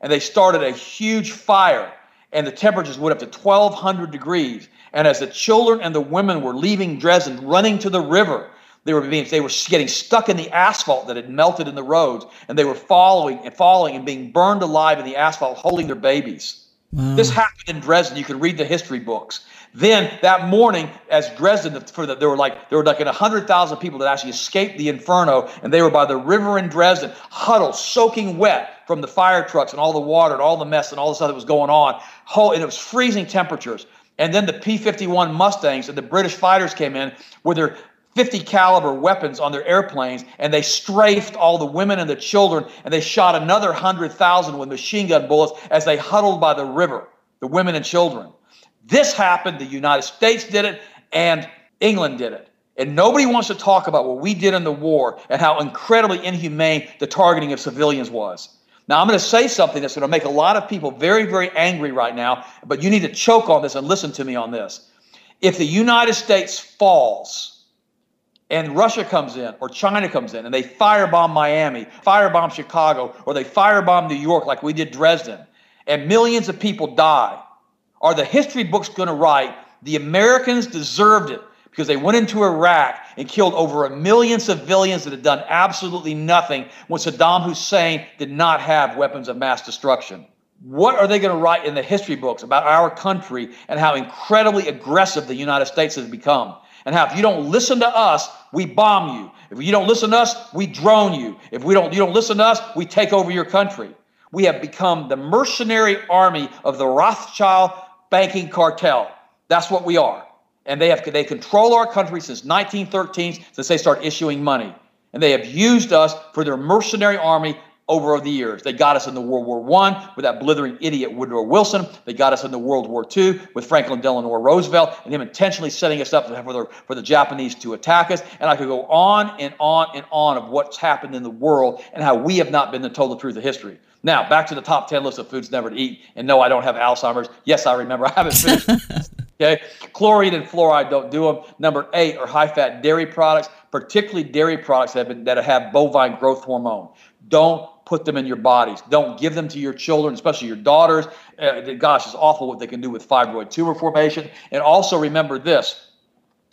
And they started a huge fire, and the temperatures went up to 1,200 degrees. And as the children and the women were leaving Dresden, running to the river, they were being, they were getting stuck in the asphalt that had melted in the roads, and they were following and falling and being burned alive in the asphalt, holding their babies. Wow. This happened in Dresden. You can read the history books. Then that morning, as Dresden, for the, there were like there were like hundred thousand people that actually escaped the inferno, and they were by the river in Dresden, huddled, soaking wet from the fire trucks and all the water and all the mess and all the stuff that was going on. and it was freezing temperatures. And then the P-51 Mustangs and the British fighters came in with their 50 caliber weapons on their airplanes and they strafed all the women and the children and they shot another 100,000 with machine gun bullets as they huddled by the river, the women and children. This happened, the United States did it, and England did it. And nobody wants to talk about what we did in the war and how incredibly inhumane the targeting of civilians was. Now, I'm going to say something that's going to make a lot of people very, very angry right now, but you need to choke on this and listen to me on this. If the United States falls and Russia comes in or China comes in and they firebomb Miami, firebomb Chicago, or they firebomb New York like we did Dresden, and millions of people die, are the history books going to write the Americans deserved it because they went into Iraq and killed over a million civilians that had done absolutely nothing when Saddam Hussein did not have weapons of mass destruction. What are they going to write in the history books about our country and how incredibly aggressive the United States has become? And how if you don't listen to us, we bomb you. If you don't listen to us, we drone you. If we don't you don't listen to us, we take over your country. We have become the mercenary army of the Rothschild banking cartel. That's what we are. And they have they control our country since 1913, since they start issuing money. And they have used us for their mercenary army over the years. They got us in the World War I with that blithering idiot Woodrow Wilson. They got us in the World War II with Franklin Delano Roosevelt and him intentionally setting us up for the, for the Japanese to attack us. And I could go on and on and on of what's happened in the world and how we have not been the total truth of history. Now, back to the top 10 list of foods never to eat. And no, I don't have Alzheimer's. Yes, I remember. [laughs] I haven't finished. okay. Chlorine and fluoride don't do them. Number eight are high fat dairy products, particularly dairy products that have, been, that have bovine growth hormone. Don't put them in your bodies. Don't give them to your children, especially your daughters. Uh, gosh, it's awful what they can do with fibroid tumor formation. And also remember this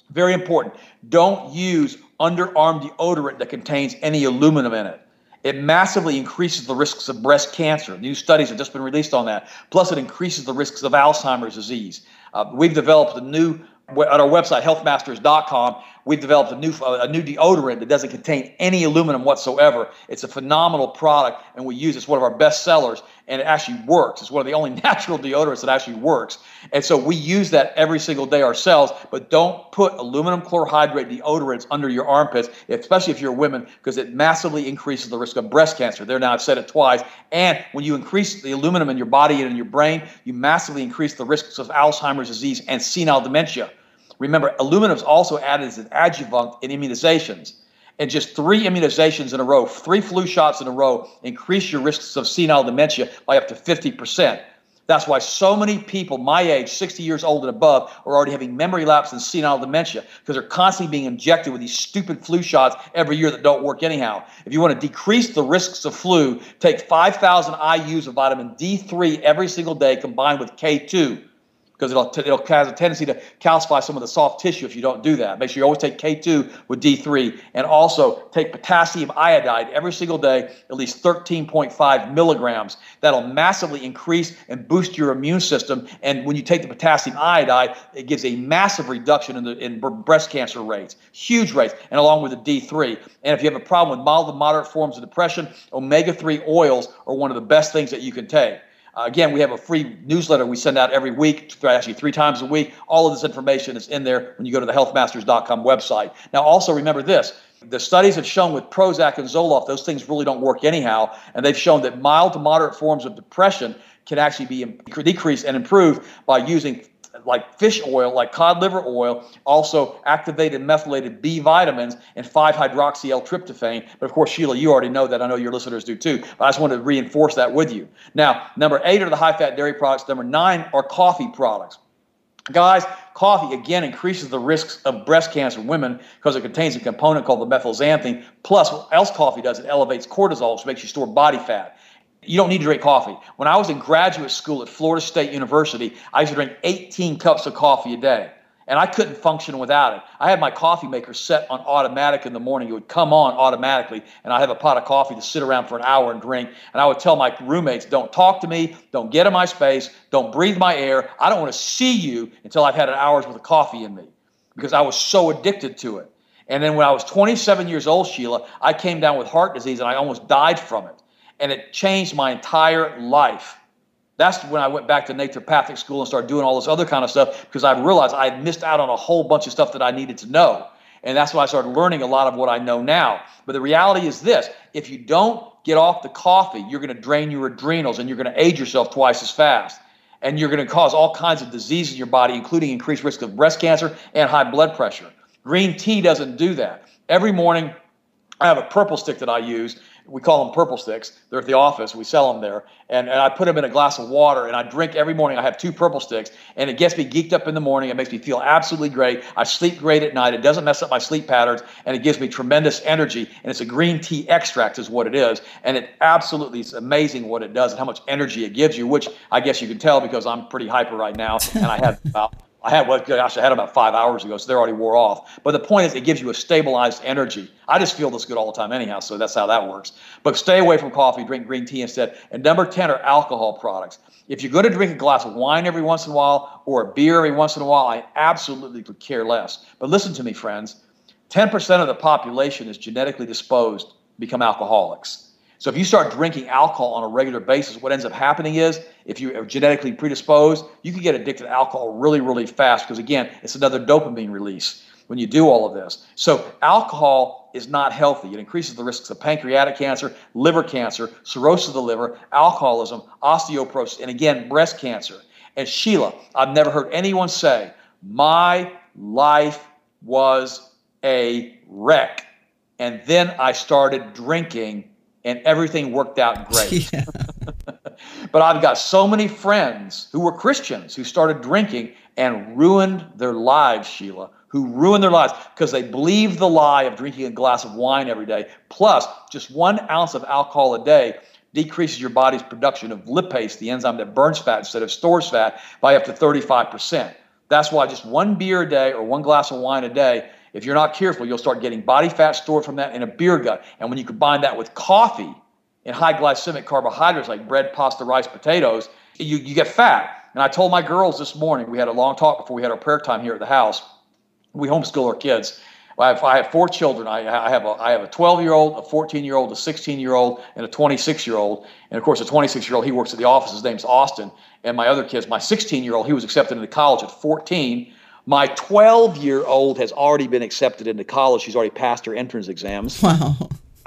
very important don't use underarm deodorant that contains any aluminum in it. It massively increases the risks of breast cancer. New studies have just been released on that. Plus, it increases the risks of Alzheimer's disease. Uh, we've developed a new at our website healthmasters.com we've developed a new a new deodorant that doesn't contain any aluminum whatsoever. It's a phenomenal product and we use it. it's one of our best sellers and it actually works. It's one of the only [laughs] natural deodorants that actually works. And so we use that every single day ourselves but don't put aluminum chlorohydrate deodorants under your armpits especially if you're a woman because it massively increases the risk of breast cancer. There now i've said it twice. And when you increase the aluminum in your body and in your brain you massively increase the risks of alzheimer's disease and senile dementia Remember, aluminum is also added as an adjuvant in immunizations. And just three immunizations in a row, three flu shots in a row, increase your risks of senile dementia by up to 50%. That's why so many people my age, 60 years old and above, are already having memory lapse and senile dementia because they're constantly being injected with these stupid flu shots every year that don't work anyhow. If you want to decrease the risks of flu, take 5,000 IUs of vitamin D3 every single day combined with K2 because it'll, it'll has a tendency to calcify some of the soft tissue if you don't do that. Make sure you always take K2 with D3 and also take potassium iodide every single day, at least 13.5 milligrams. That'll massively increase and boost your immune system. And when you take the potassium iodide, it gives a massive reduction in, the, in breast cancer rates, huge rates, and along with the D3. And if you have a problem with mild to moderate forms of depression, omega 3 oils are one of the best things that you can take. Uh, again, we have a free newsletter we send out every week, actually three times a week. All of this information is in there when you go to the healthmasters.com website. Now, also remember this. The studies have shown with Prozac and Zoloft, those things really don't work anyhow. And they've shown that mild to moderate forms of depression can actually be decreased and improved by using like fish oil, like cod liver oil, also activated methylated B vitamins and 5 hydroxy L-tryptophan. But of course, Sheila, you already know that. I know your listeners do too. But I just wanted to reinforce that with you. Now, number eight are the high fat dairy products. Number nine are coffee products. Guys, coffee again increases the risks of breast cancer in women because it contains a component called the methylxanthine. Plus, what else coffee does? It elevates cortisol, which makes you store body fat. You don't need to drink coffee. When I was in graduate school at Florida State University, I used to drink 18 cups of coffee a day. And I couldn't function without it. I had my coffee maker set on automatic in the morning. It would come on automatically, and I'd have a pot of coffee to sit around for an hour and drink. And I would tell my roommates, don't talk to me, don't get in my space, don't breathe my air. I don't want to see you until I've had an hour's worth of coffee in me because I was so addicted to it. And then when I was 27 years old, Sheila, I came down with heart disease and I almost died from it and it changed my entire life. That's when I went back to naturopathic school and started doing all this other kind of stuff because I realized I had missed out on a whole bunch of stuff that I needed to know. And that's why I started learning a lot of what I know now. But the reality is this if you don't get off the coffee, you're going to drain your adrenals and you're going to age yourself twice as fast. And you're going to cause all kinds of diseases in your body, including increased risk of breast cancer and high blood pressure. Green tea doesn't do that. Every morning, I have a purple stick that I use, we call them purple sticks. They're at the office. We sell them there. And, and I put them in a glass of water and I drink every morning. I have two purple sticks and it gets me geeked up in the morning. It makes me feel absolutely great. I sleep great at night. It doesn't mess up my sleep patterns and it gives me tremendous energy. And it's a green tea extract is what it is. And it absolutely is amazing what it does and how much energy it gives you, which I guess you can tell because I'm pretty hyper right now and I have about I had well, gosh, I had about five hours ago, so they're already wore off. But the point is, it gives you a stabilized energy. I just feel this good all the time, anyhow. So that's how that works. But stay away from coffee. Drink green tea instead. And number ten are alcohol products. If you're going to drink a glass of wine every once in a while or a beer every once in a while, I absolutely could care less. But listen to me, friends. Ten percent of the population is genetically disposed become alcoholics. So if you start drinking alcohol on a regular basis, what ends up happening is if you are genetically predisposed, you can get addicted to alcohol really, really fast because again, it's another dopamine release when you do all of this. So alcohol is not healthy. It increases the risks of pancreatic cancer, liver cancer, cirrhosis of the liver, alcoholism, osteoporosis, and again, breast cancer. And Sheila, I've never heard anyone say, my life was a wreck. And then I started drinking and everything worked out great. [laughs] Yeah. but I've got so many friends who were Christians who started drinking and ruined their lives, Sheila, who ruined their lives because they believed the lie of drinking a glass of wine every day. Plus, just one ounce of alcohol a day decreases your body's production of lipase, the enzyme that burns fat instead of stores fat, by up to 35%. That's why just one beer a day or one glass of wine a day if you're not careful, you'll start getting body fat stored from that in a beer gut. And when you combine that with coffee and high glycemic carbohydrates like bread, pasta, rice, potatoes, you, you get fat. And I told my girls this morning, we had a long talk before we had our prayer time here at the house. We homeschool our kids. I have, I have four children. I, I, have a, I have a 12 year old, a 14 year old, a 16 year old, and a 26 year old. And of course, a 26 year old, he works at the office. His name's Austin. And my other kids, my 16 year old, he was accepted into college at 14. My 12 year old has already been accepted into college. She's already passed her entrance exams. Wow.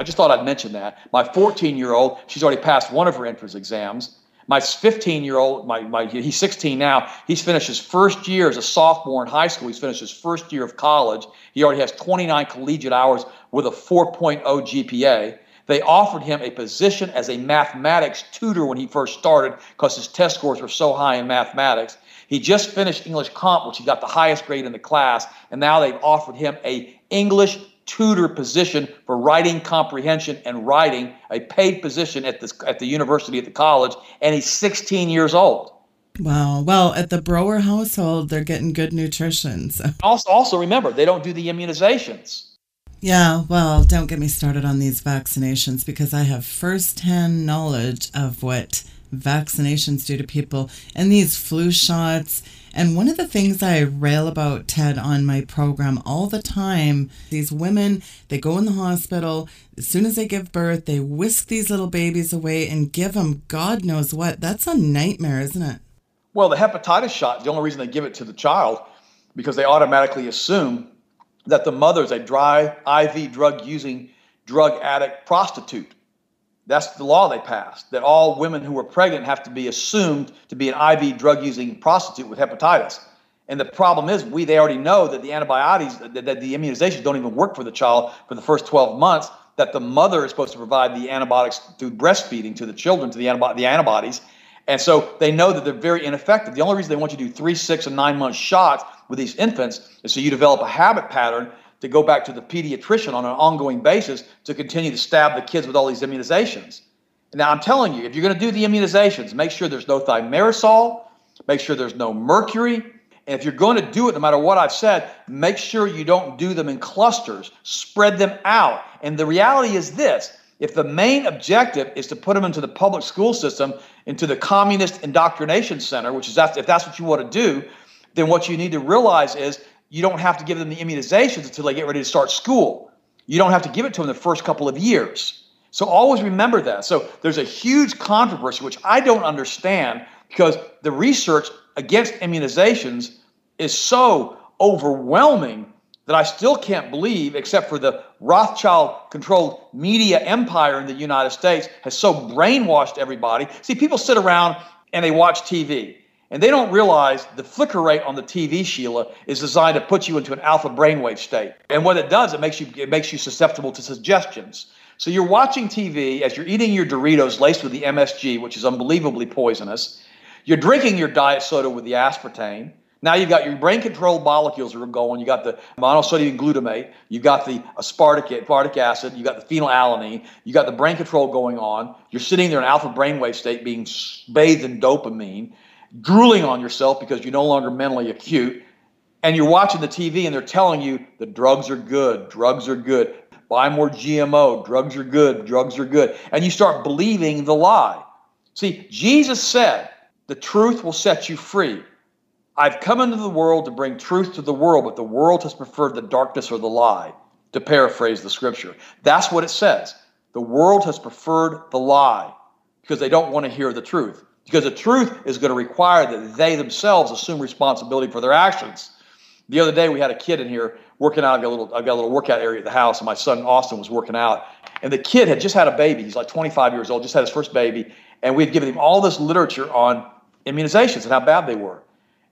I just thought I'd mention that. My 14 year old, she's already passed one of her entrance exams. My 15 year old, my, my, he's 16 now. He's finished his first year as a sophomore in high school. He's finished his first year of college. He already has 29 collegiate hours with a 4.0 GPA. They offered him a position as a mathematics tutor when he first started because his test scores were so high in mathematics. He just finished English Comp, which he got the highest grade in the class, and now they've offered him a English tutor position for writing comprehension and writing, a paid position at the, at the university, at the college, and he's 16 years old. Wow. Well, at the Broer household, they're getting good nutrition. So. Also, also remember, they don't do the immunizations. Yeah, well, don't get me started on these vaccinations because I have firsthand knowledge of what vaccinations do to people and these flu shots. And one of the things I rail about, Ted, on my program all the time, these women, they go in the hospital, as soon as they give birth, they whisk these little babies away and give them God knows what. That's a nightmare, isn't it? Well, the hepatitis shot, the only reason they give it to the child, because they automatically assume that the mother is a dry IV drug using drug addict prostitute. That's the law they passed that all women who are pregnant have to be assumed to be an IV drug using prostitute with hepatitis. And the problem is, we they already know that the antibiotics, that, that the immunizations don't even work for the child for the first 12 months. That the mother is supposed to provide the antibiotics through breastfeeding to the children, to the, antibi- the antibodies. And so they know that they're very ineffective. The only reason they want you to do three, six, and nine month shots with these infants is so you develop a habit pattern to go back to the pediatrician on an ongoing basis to continue to stab the kids with all these immunizations. Now, I'm telling you, if you're going to do the immunizations, make sure there's no thimerosal, make sure there's no mercury. And if you're going to do it, no matter what I've said, make sure you don't do them in clusters, spread them out. And the reality is this if the main objective is to put them into the public school system, into the communist indoctrination center, which is that's, if that's what you want to do, then what you need to realize is you don't have to give them the immunizations until they get ready to start school. You don't have to give it to them the first couple of years. So always remember that. So there's a huge controversy, which I don't understand because the research against immunizations is so overwhelming that I still can't believe, except for the Rothschild controlled media empire in the United States has so brainwashed everybody. See, people sit around and they watch TV and they don't realize the flicker rate on the TV, Sheila, is designed to put you into an alpha brainwave state. And what it does, it makes you it makes you susceptible to suggestions. So you're watching TV as you're eating your Doritos laced with the MSG, which is unbelievably poisonous. You're drinking your diet soda with the aspartame. Now you've got your brain controlled molecules are going. You got the monosodium glutamate. You got the aspartic, aspartic acid. You got the phenylalanine. You got the brain control going on. You're sitting there in alpha brainwave state, being bathed in dopamine, drooling on yourself because you're no longer mentally acute. And you're watching the TV and they're telling you the drugs are good, drugs are good. Buy more GMO, drugs are good, drugs are good. And you start believing the lie. See, Jesus said, the truth will set you free. I've come into the world to bring truth to the world, but the world has preferred the darkness or the lie, to paraphrase the scripture. That's what it says. The world has preferred the lie because they don't want to hear the truth. Because the truth is going to require that they themselves assume responsibility for their actions. The other day we had a kid in here working out. I've got a little, I've got a little workout area at the house, and my son Austin was working out. And the kid had just had a baby. He's like 25 years old, just had his first baby, and we had given him all this literature on immunizations and how bad they were.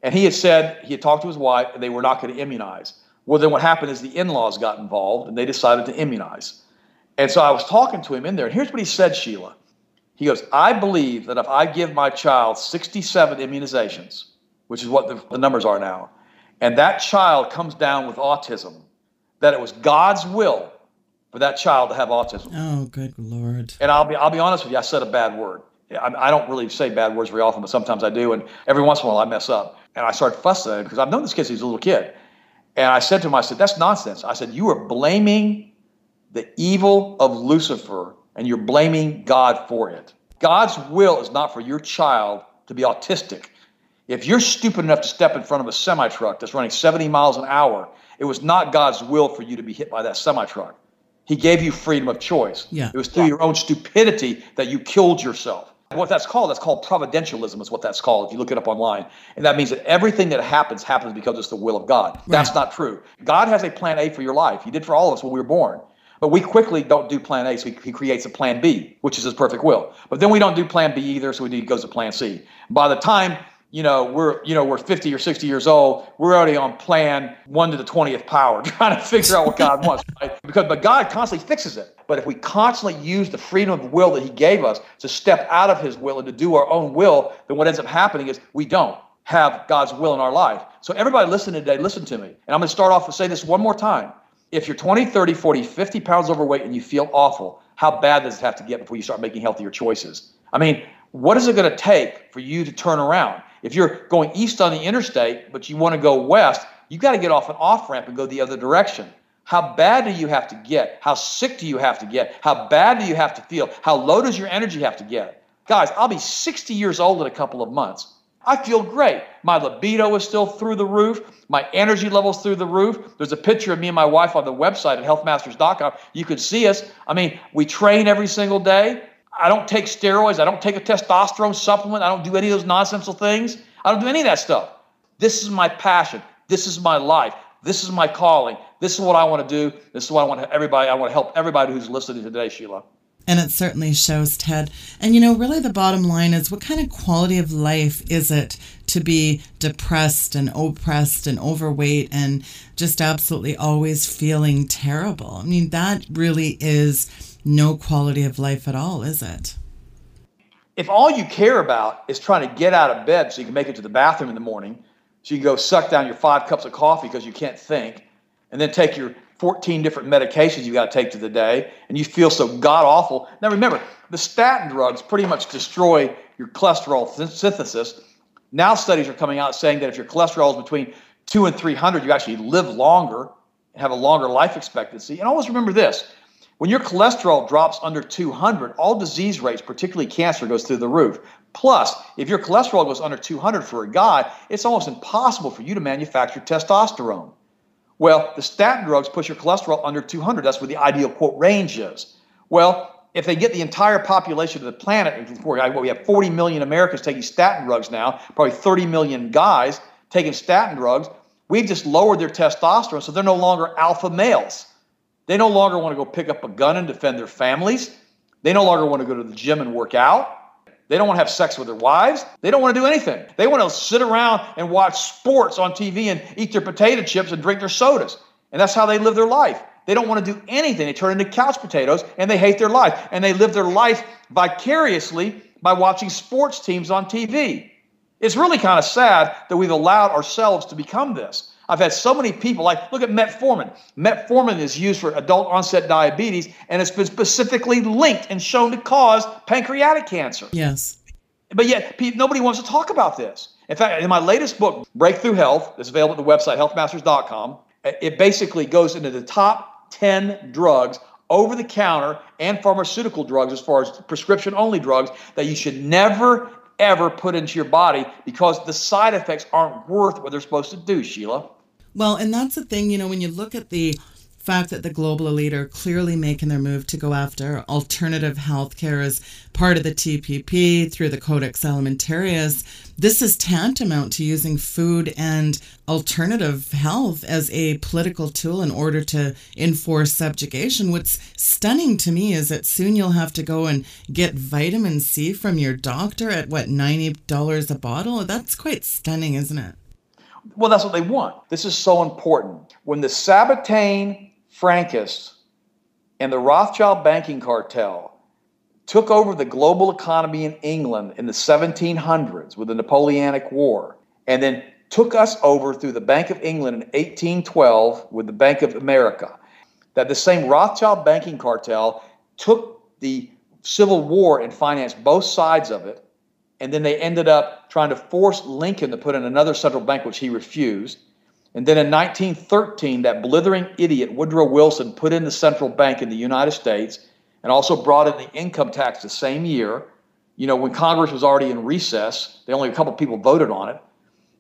And he had said he had talked to his wife, and they were not going to immunize. Well, then what happened is the in-laws got involved, and they decided to immunize. And so I was talking to him in there, and here's what he said, Sheila. He goes, I believe that if I give my child 67 immunizations, which is what the, the numbers are now, and that child comes down with autism, that it was God's will for that child to have autism. Oh, good Lord. And I'll be, I'll be honest with you, I said a bad word. I, I don't really say bad words very often, but sometimes I do. And every once in a while I mess up. And I start fussing at him because I've known this kid since he's a little kid. And I said to him, I said, that's nonsense. I said, you are blaming the evil of Lucifer and you're blaming God for it. God's will is not for your child to be autistic. If you're stupid enough to step in front of a semi truck that's running 70 miles an hour, it was not God's will for you to be hit by that semi truck. He gave you freedom of choice. Yeah. It was through your own stupidity that you killed yourself. What that's called, that's called providentialism, is what that's called if you look it up online. And that means that everything that happens happens because it's the will of God. Right. That's not true. God has a plan A for your life. He did for all of us when we were born. But we quickly don't do plan A, so he, he creates a plan B, which is his perfect will. But then we don't do plan B either, so we goes to plan C. By the time you know, we're you know we're 50 or 60 years old. We're already on plan one to the 20th power, [laughs] trying to figure out what God [laughs] wants. Right? Because but God constantly fixes it. But if we constantly use the freedom of will that He gave us to step out of His will and to do our own will, then what ends up happening is we don't have God's will in our life. So everybody listening today, listen to me. And I'm going to start off and say this one more time. If you're 20, 30, 40, 50 pounds overweight and you feel awful, how bad does it have to get before you start making healthier choices? I mean, what is it going to take for you to turn around? If you're going east on the interstate, but you want to go west, you got to get off an off ramp and go the other direction. How bad do you have to get? How sick do you have to get? How bad do you have to feel? How low does your energy have to get? Guys, I'll be 60 years old in a couple of months. I feel great. My libido is still through the roof. My energy level's through the roof. There's a picture of me and my wife on the website at healthmasters.com. You can see us. I mean, we train every single day. I don't take steroids. I don't take a testosterone supplement. I don't do any of those nonsensical things. I don't do any of that stuff. This is my passion. This is my life. This is my calling. This is what I want to do. This is what I want to everybody. I want to help everybody who's listening today, Sheila. And it certainly shows, Ted. And you know, really the bottom line is what kind of quality of life is it to be depressed and oppressed and overweight and just absolutely always feeling terrible? I mean, that really is no quality of life at all, is it? If all you care about is trying to get out of bed so you can make it to the bathroom in the morning, so you can go suck down your five cups of coffee because you can't think, and then take your 14 different medications you got to take to the day, and you feel so god awful. Now remember, the statin drugs pretty much destroy your cholesterol th- synthesis. Now studies are coming out saying that if your cholesterol is between two and 300, you actually live longer and have a longer life expectancy. And always remember this when your cholesterol drops under 200, all disease rates, particularly cancer, goes through the roof. Plus, if your cholesterol goes under 200 for a guy, it's almost impossible for you to manufacture testosterone. Well, the statin drugs push your cholesterol under 200. That's where the ideal quote range is. Well, if they get the entire population of the planet, we have 40 million Americans taking statin drugs now, probably 30 million guys taking statin drugs, we've just lowered their testosterone, so they're no longer alpha males. They no longer want to go pick up a gun and defend their families. They no longer want to go to the gym and work out. They don't want to have sex with their wives. They don't want to do anything. They want to sit around and watch sports on TV and eat their potato chips and drink their sodas. And that's how they live their life. They don't want to do anything. They turn into couch potatoes and they hate their life. And they live their life vicariously by watching sports teams on TV. It's really kind of sad that we've allowed ourselves to become this. I've had so many people, like, look at metformin. Metformin is used for adult onset diabetes, and it's been specifically linked and shown to cause pancreatic cancer. Yes. But yet, nobody wants to talk about this. In fact, in my latest book, Breakthrough Health, that's available at the website healthmasters.com, it basically goes into the top 10 drugs over the counter and pharmaceutical drugs, as far as prescription only drugs, that you should never, ever put into your body because the side effects aren't worth what they're supposed to do, Sheila. Well, and that's the thing, you know, when you look at the fact that the global elite are clearly making their move to go after alternative healthcare as part of the TPP through the Codex Alimentarius, this is tantamount to using food and alternative health as a political tool in order to enforce subjugation. What's stunning to me is that soon you'll have to go and get vitamin C from your doctor at what, $90 a bottle? That's quite stunning, isn't it? Well, that's what they want. This is so important. When the Sabbatean Frankists and the Rothschild banking cartel took over the global economy in England in the 1700s with the Napoleonic War, and then took us over through the Bank of England in 1812 with the Bank of America, that the same Rothschild banking cartel took the Civil War and financed both sides of it and then they ended up trying to force Lincoln to put in another central bank, which he refused. And then in 1913, that blithering idiot Woodrow Wilson put in the central bank in the United States and also brought in the income tax the same year. You know, when Congress was already in recess, they only a couple of people voted on it.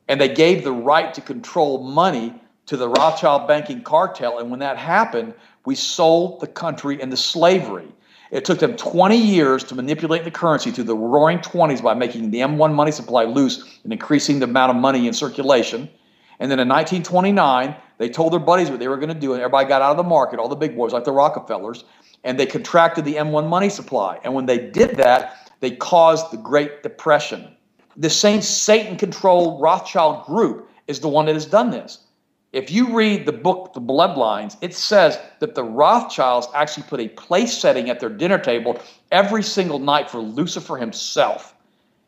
And they gave the right to control money to the Rothschild banking cartel. And when that happened, we sold the country into slavery. It took them 20 years to manipulate the currency through the roaring 20s by making the M1 money supply loose and increasing the amount of money in circulation. And then in 1929, they told their buddies what they were going to do, and everybody got out of the market, all the big boys like the Rockefellers, and they contracted the M1 money supply. And when they did that, they caused the Great Depression. The same Satan controlled Rothschild group is the one that has done this. If you read the book, The Bloodlines, it says that the Rothschilds actually put a place setting at their dinner table every single night for Lucifer himself.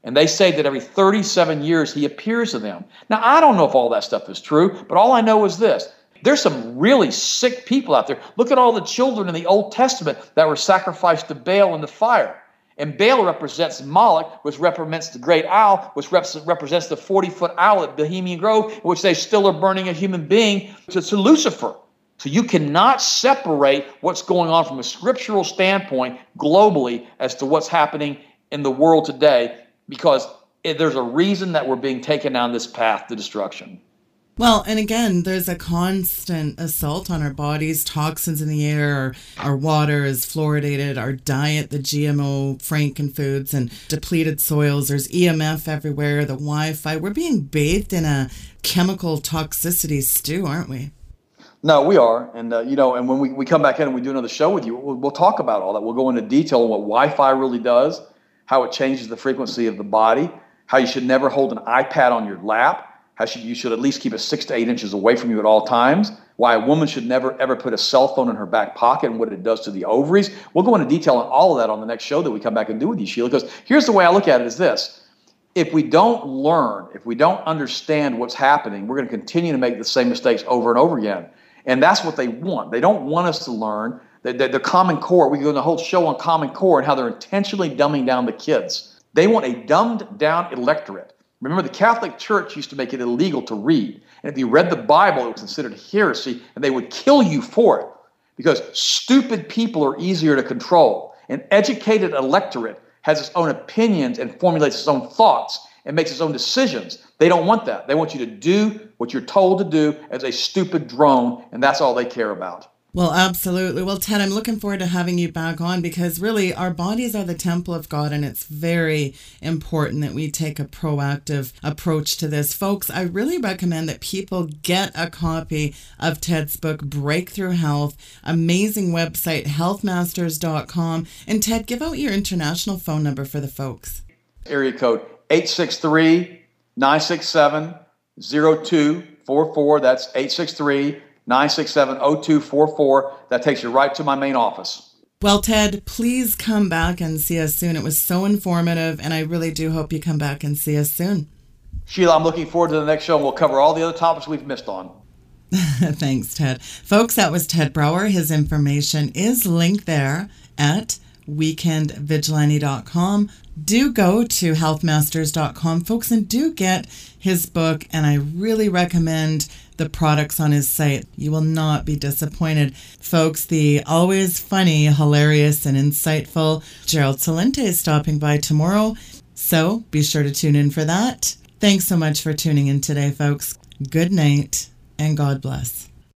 And they say that every 37 years he appears to them. Now, I don't know if all that stuff is true, but all I know is this there's some really sick people out there. Look at all the children in the Old Testament that were sacrificed to Baal in the fire. And Baal represents Moloch, which represents the great owl, which represents the 40 foot owl at Bohemian Grove, which they still are burning a human being to, to Lucifer. So you cannot separate what's going on from a scriptural standpoint globally as to what's happening in the world today because there's a reason that we're being taken down this path to destruction. Well, and again, there's a constant assault on our bodies, toxins in the air, our, our water is fluoridated, our diet, the GMO Franken foods and depleted soils. There's EMF everywhere, the Wi Fi. We're being bathed in a chemical toxicity stew, aren't we? No, we are. And, uh, you know, and when we, we come back in and we do another show with you, we'll, we'll talk about all that. We'll go into detail on what Wi Fi really does, how it changes the frequency of the body, how you should never hold an iPad on your lap should, you should at least keep it six to eight inches away from you at all times. Why a woman should never ever put a cell phone in her back pocket and what it does to the ovaries. We'll go into detail on all of that on the next show that we come back and do with you, Sheila. Because here's the way I look at it: is this. If we don't learn, if we don't understand what's happening, we're going to continue to make the same mistakes over and over again. And that's what they want. They don't want us to learn. The, the, the Common Core, we go in the whole show on Common Core and how they're intentionally dumbing down the kids. They want a dumbed down electorate. Remember, the Catholic Church used to make it illegal to read. And if you read the Bible, it was considered heresy, and they would kill you for it because stupid people are easier to control. An educated electorate has its own opinions and formulates its own thoughts and makes its own decisions. They don't want that. They want you to do what you're told to do as a stupid drone, and that's all they care about. Well, absolutely. Well, Ted, I'm looking forward to having you back on because really our bodies are the temple of God and it's very important that we take a proactive approach to this. Folks, I really recommend that people get a copy of Ted's book, Breakthrough Health, amazing website, healthmasters.com. And Ted, give out your international phone number for the folks. Area code 863 967 0244. That's 863 967 0244. That takes you right to my main office. Well, Ted, please come back and see us soon. It was so informative, and I really do hope you come back and see us soon. Sheila, I'm looking forward to the next show, and we'll cover all the other topics we've missed on. [laughs] Thanks, Ted. Folks, that was Ted Broer. His information is linked there at weekendvigilante.com. Do go to healthmasters.com, folks, and do get his book. And I really recommend the products on his site. You will not be disappointed. Folks, the always funny, hilarious, and insightful Gerald Celente is stopping by tomorrow. So be sure to tune in for that. Thanks so much for tuning in today, folks. Good night and God bless.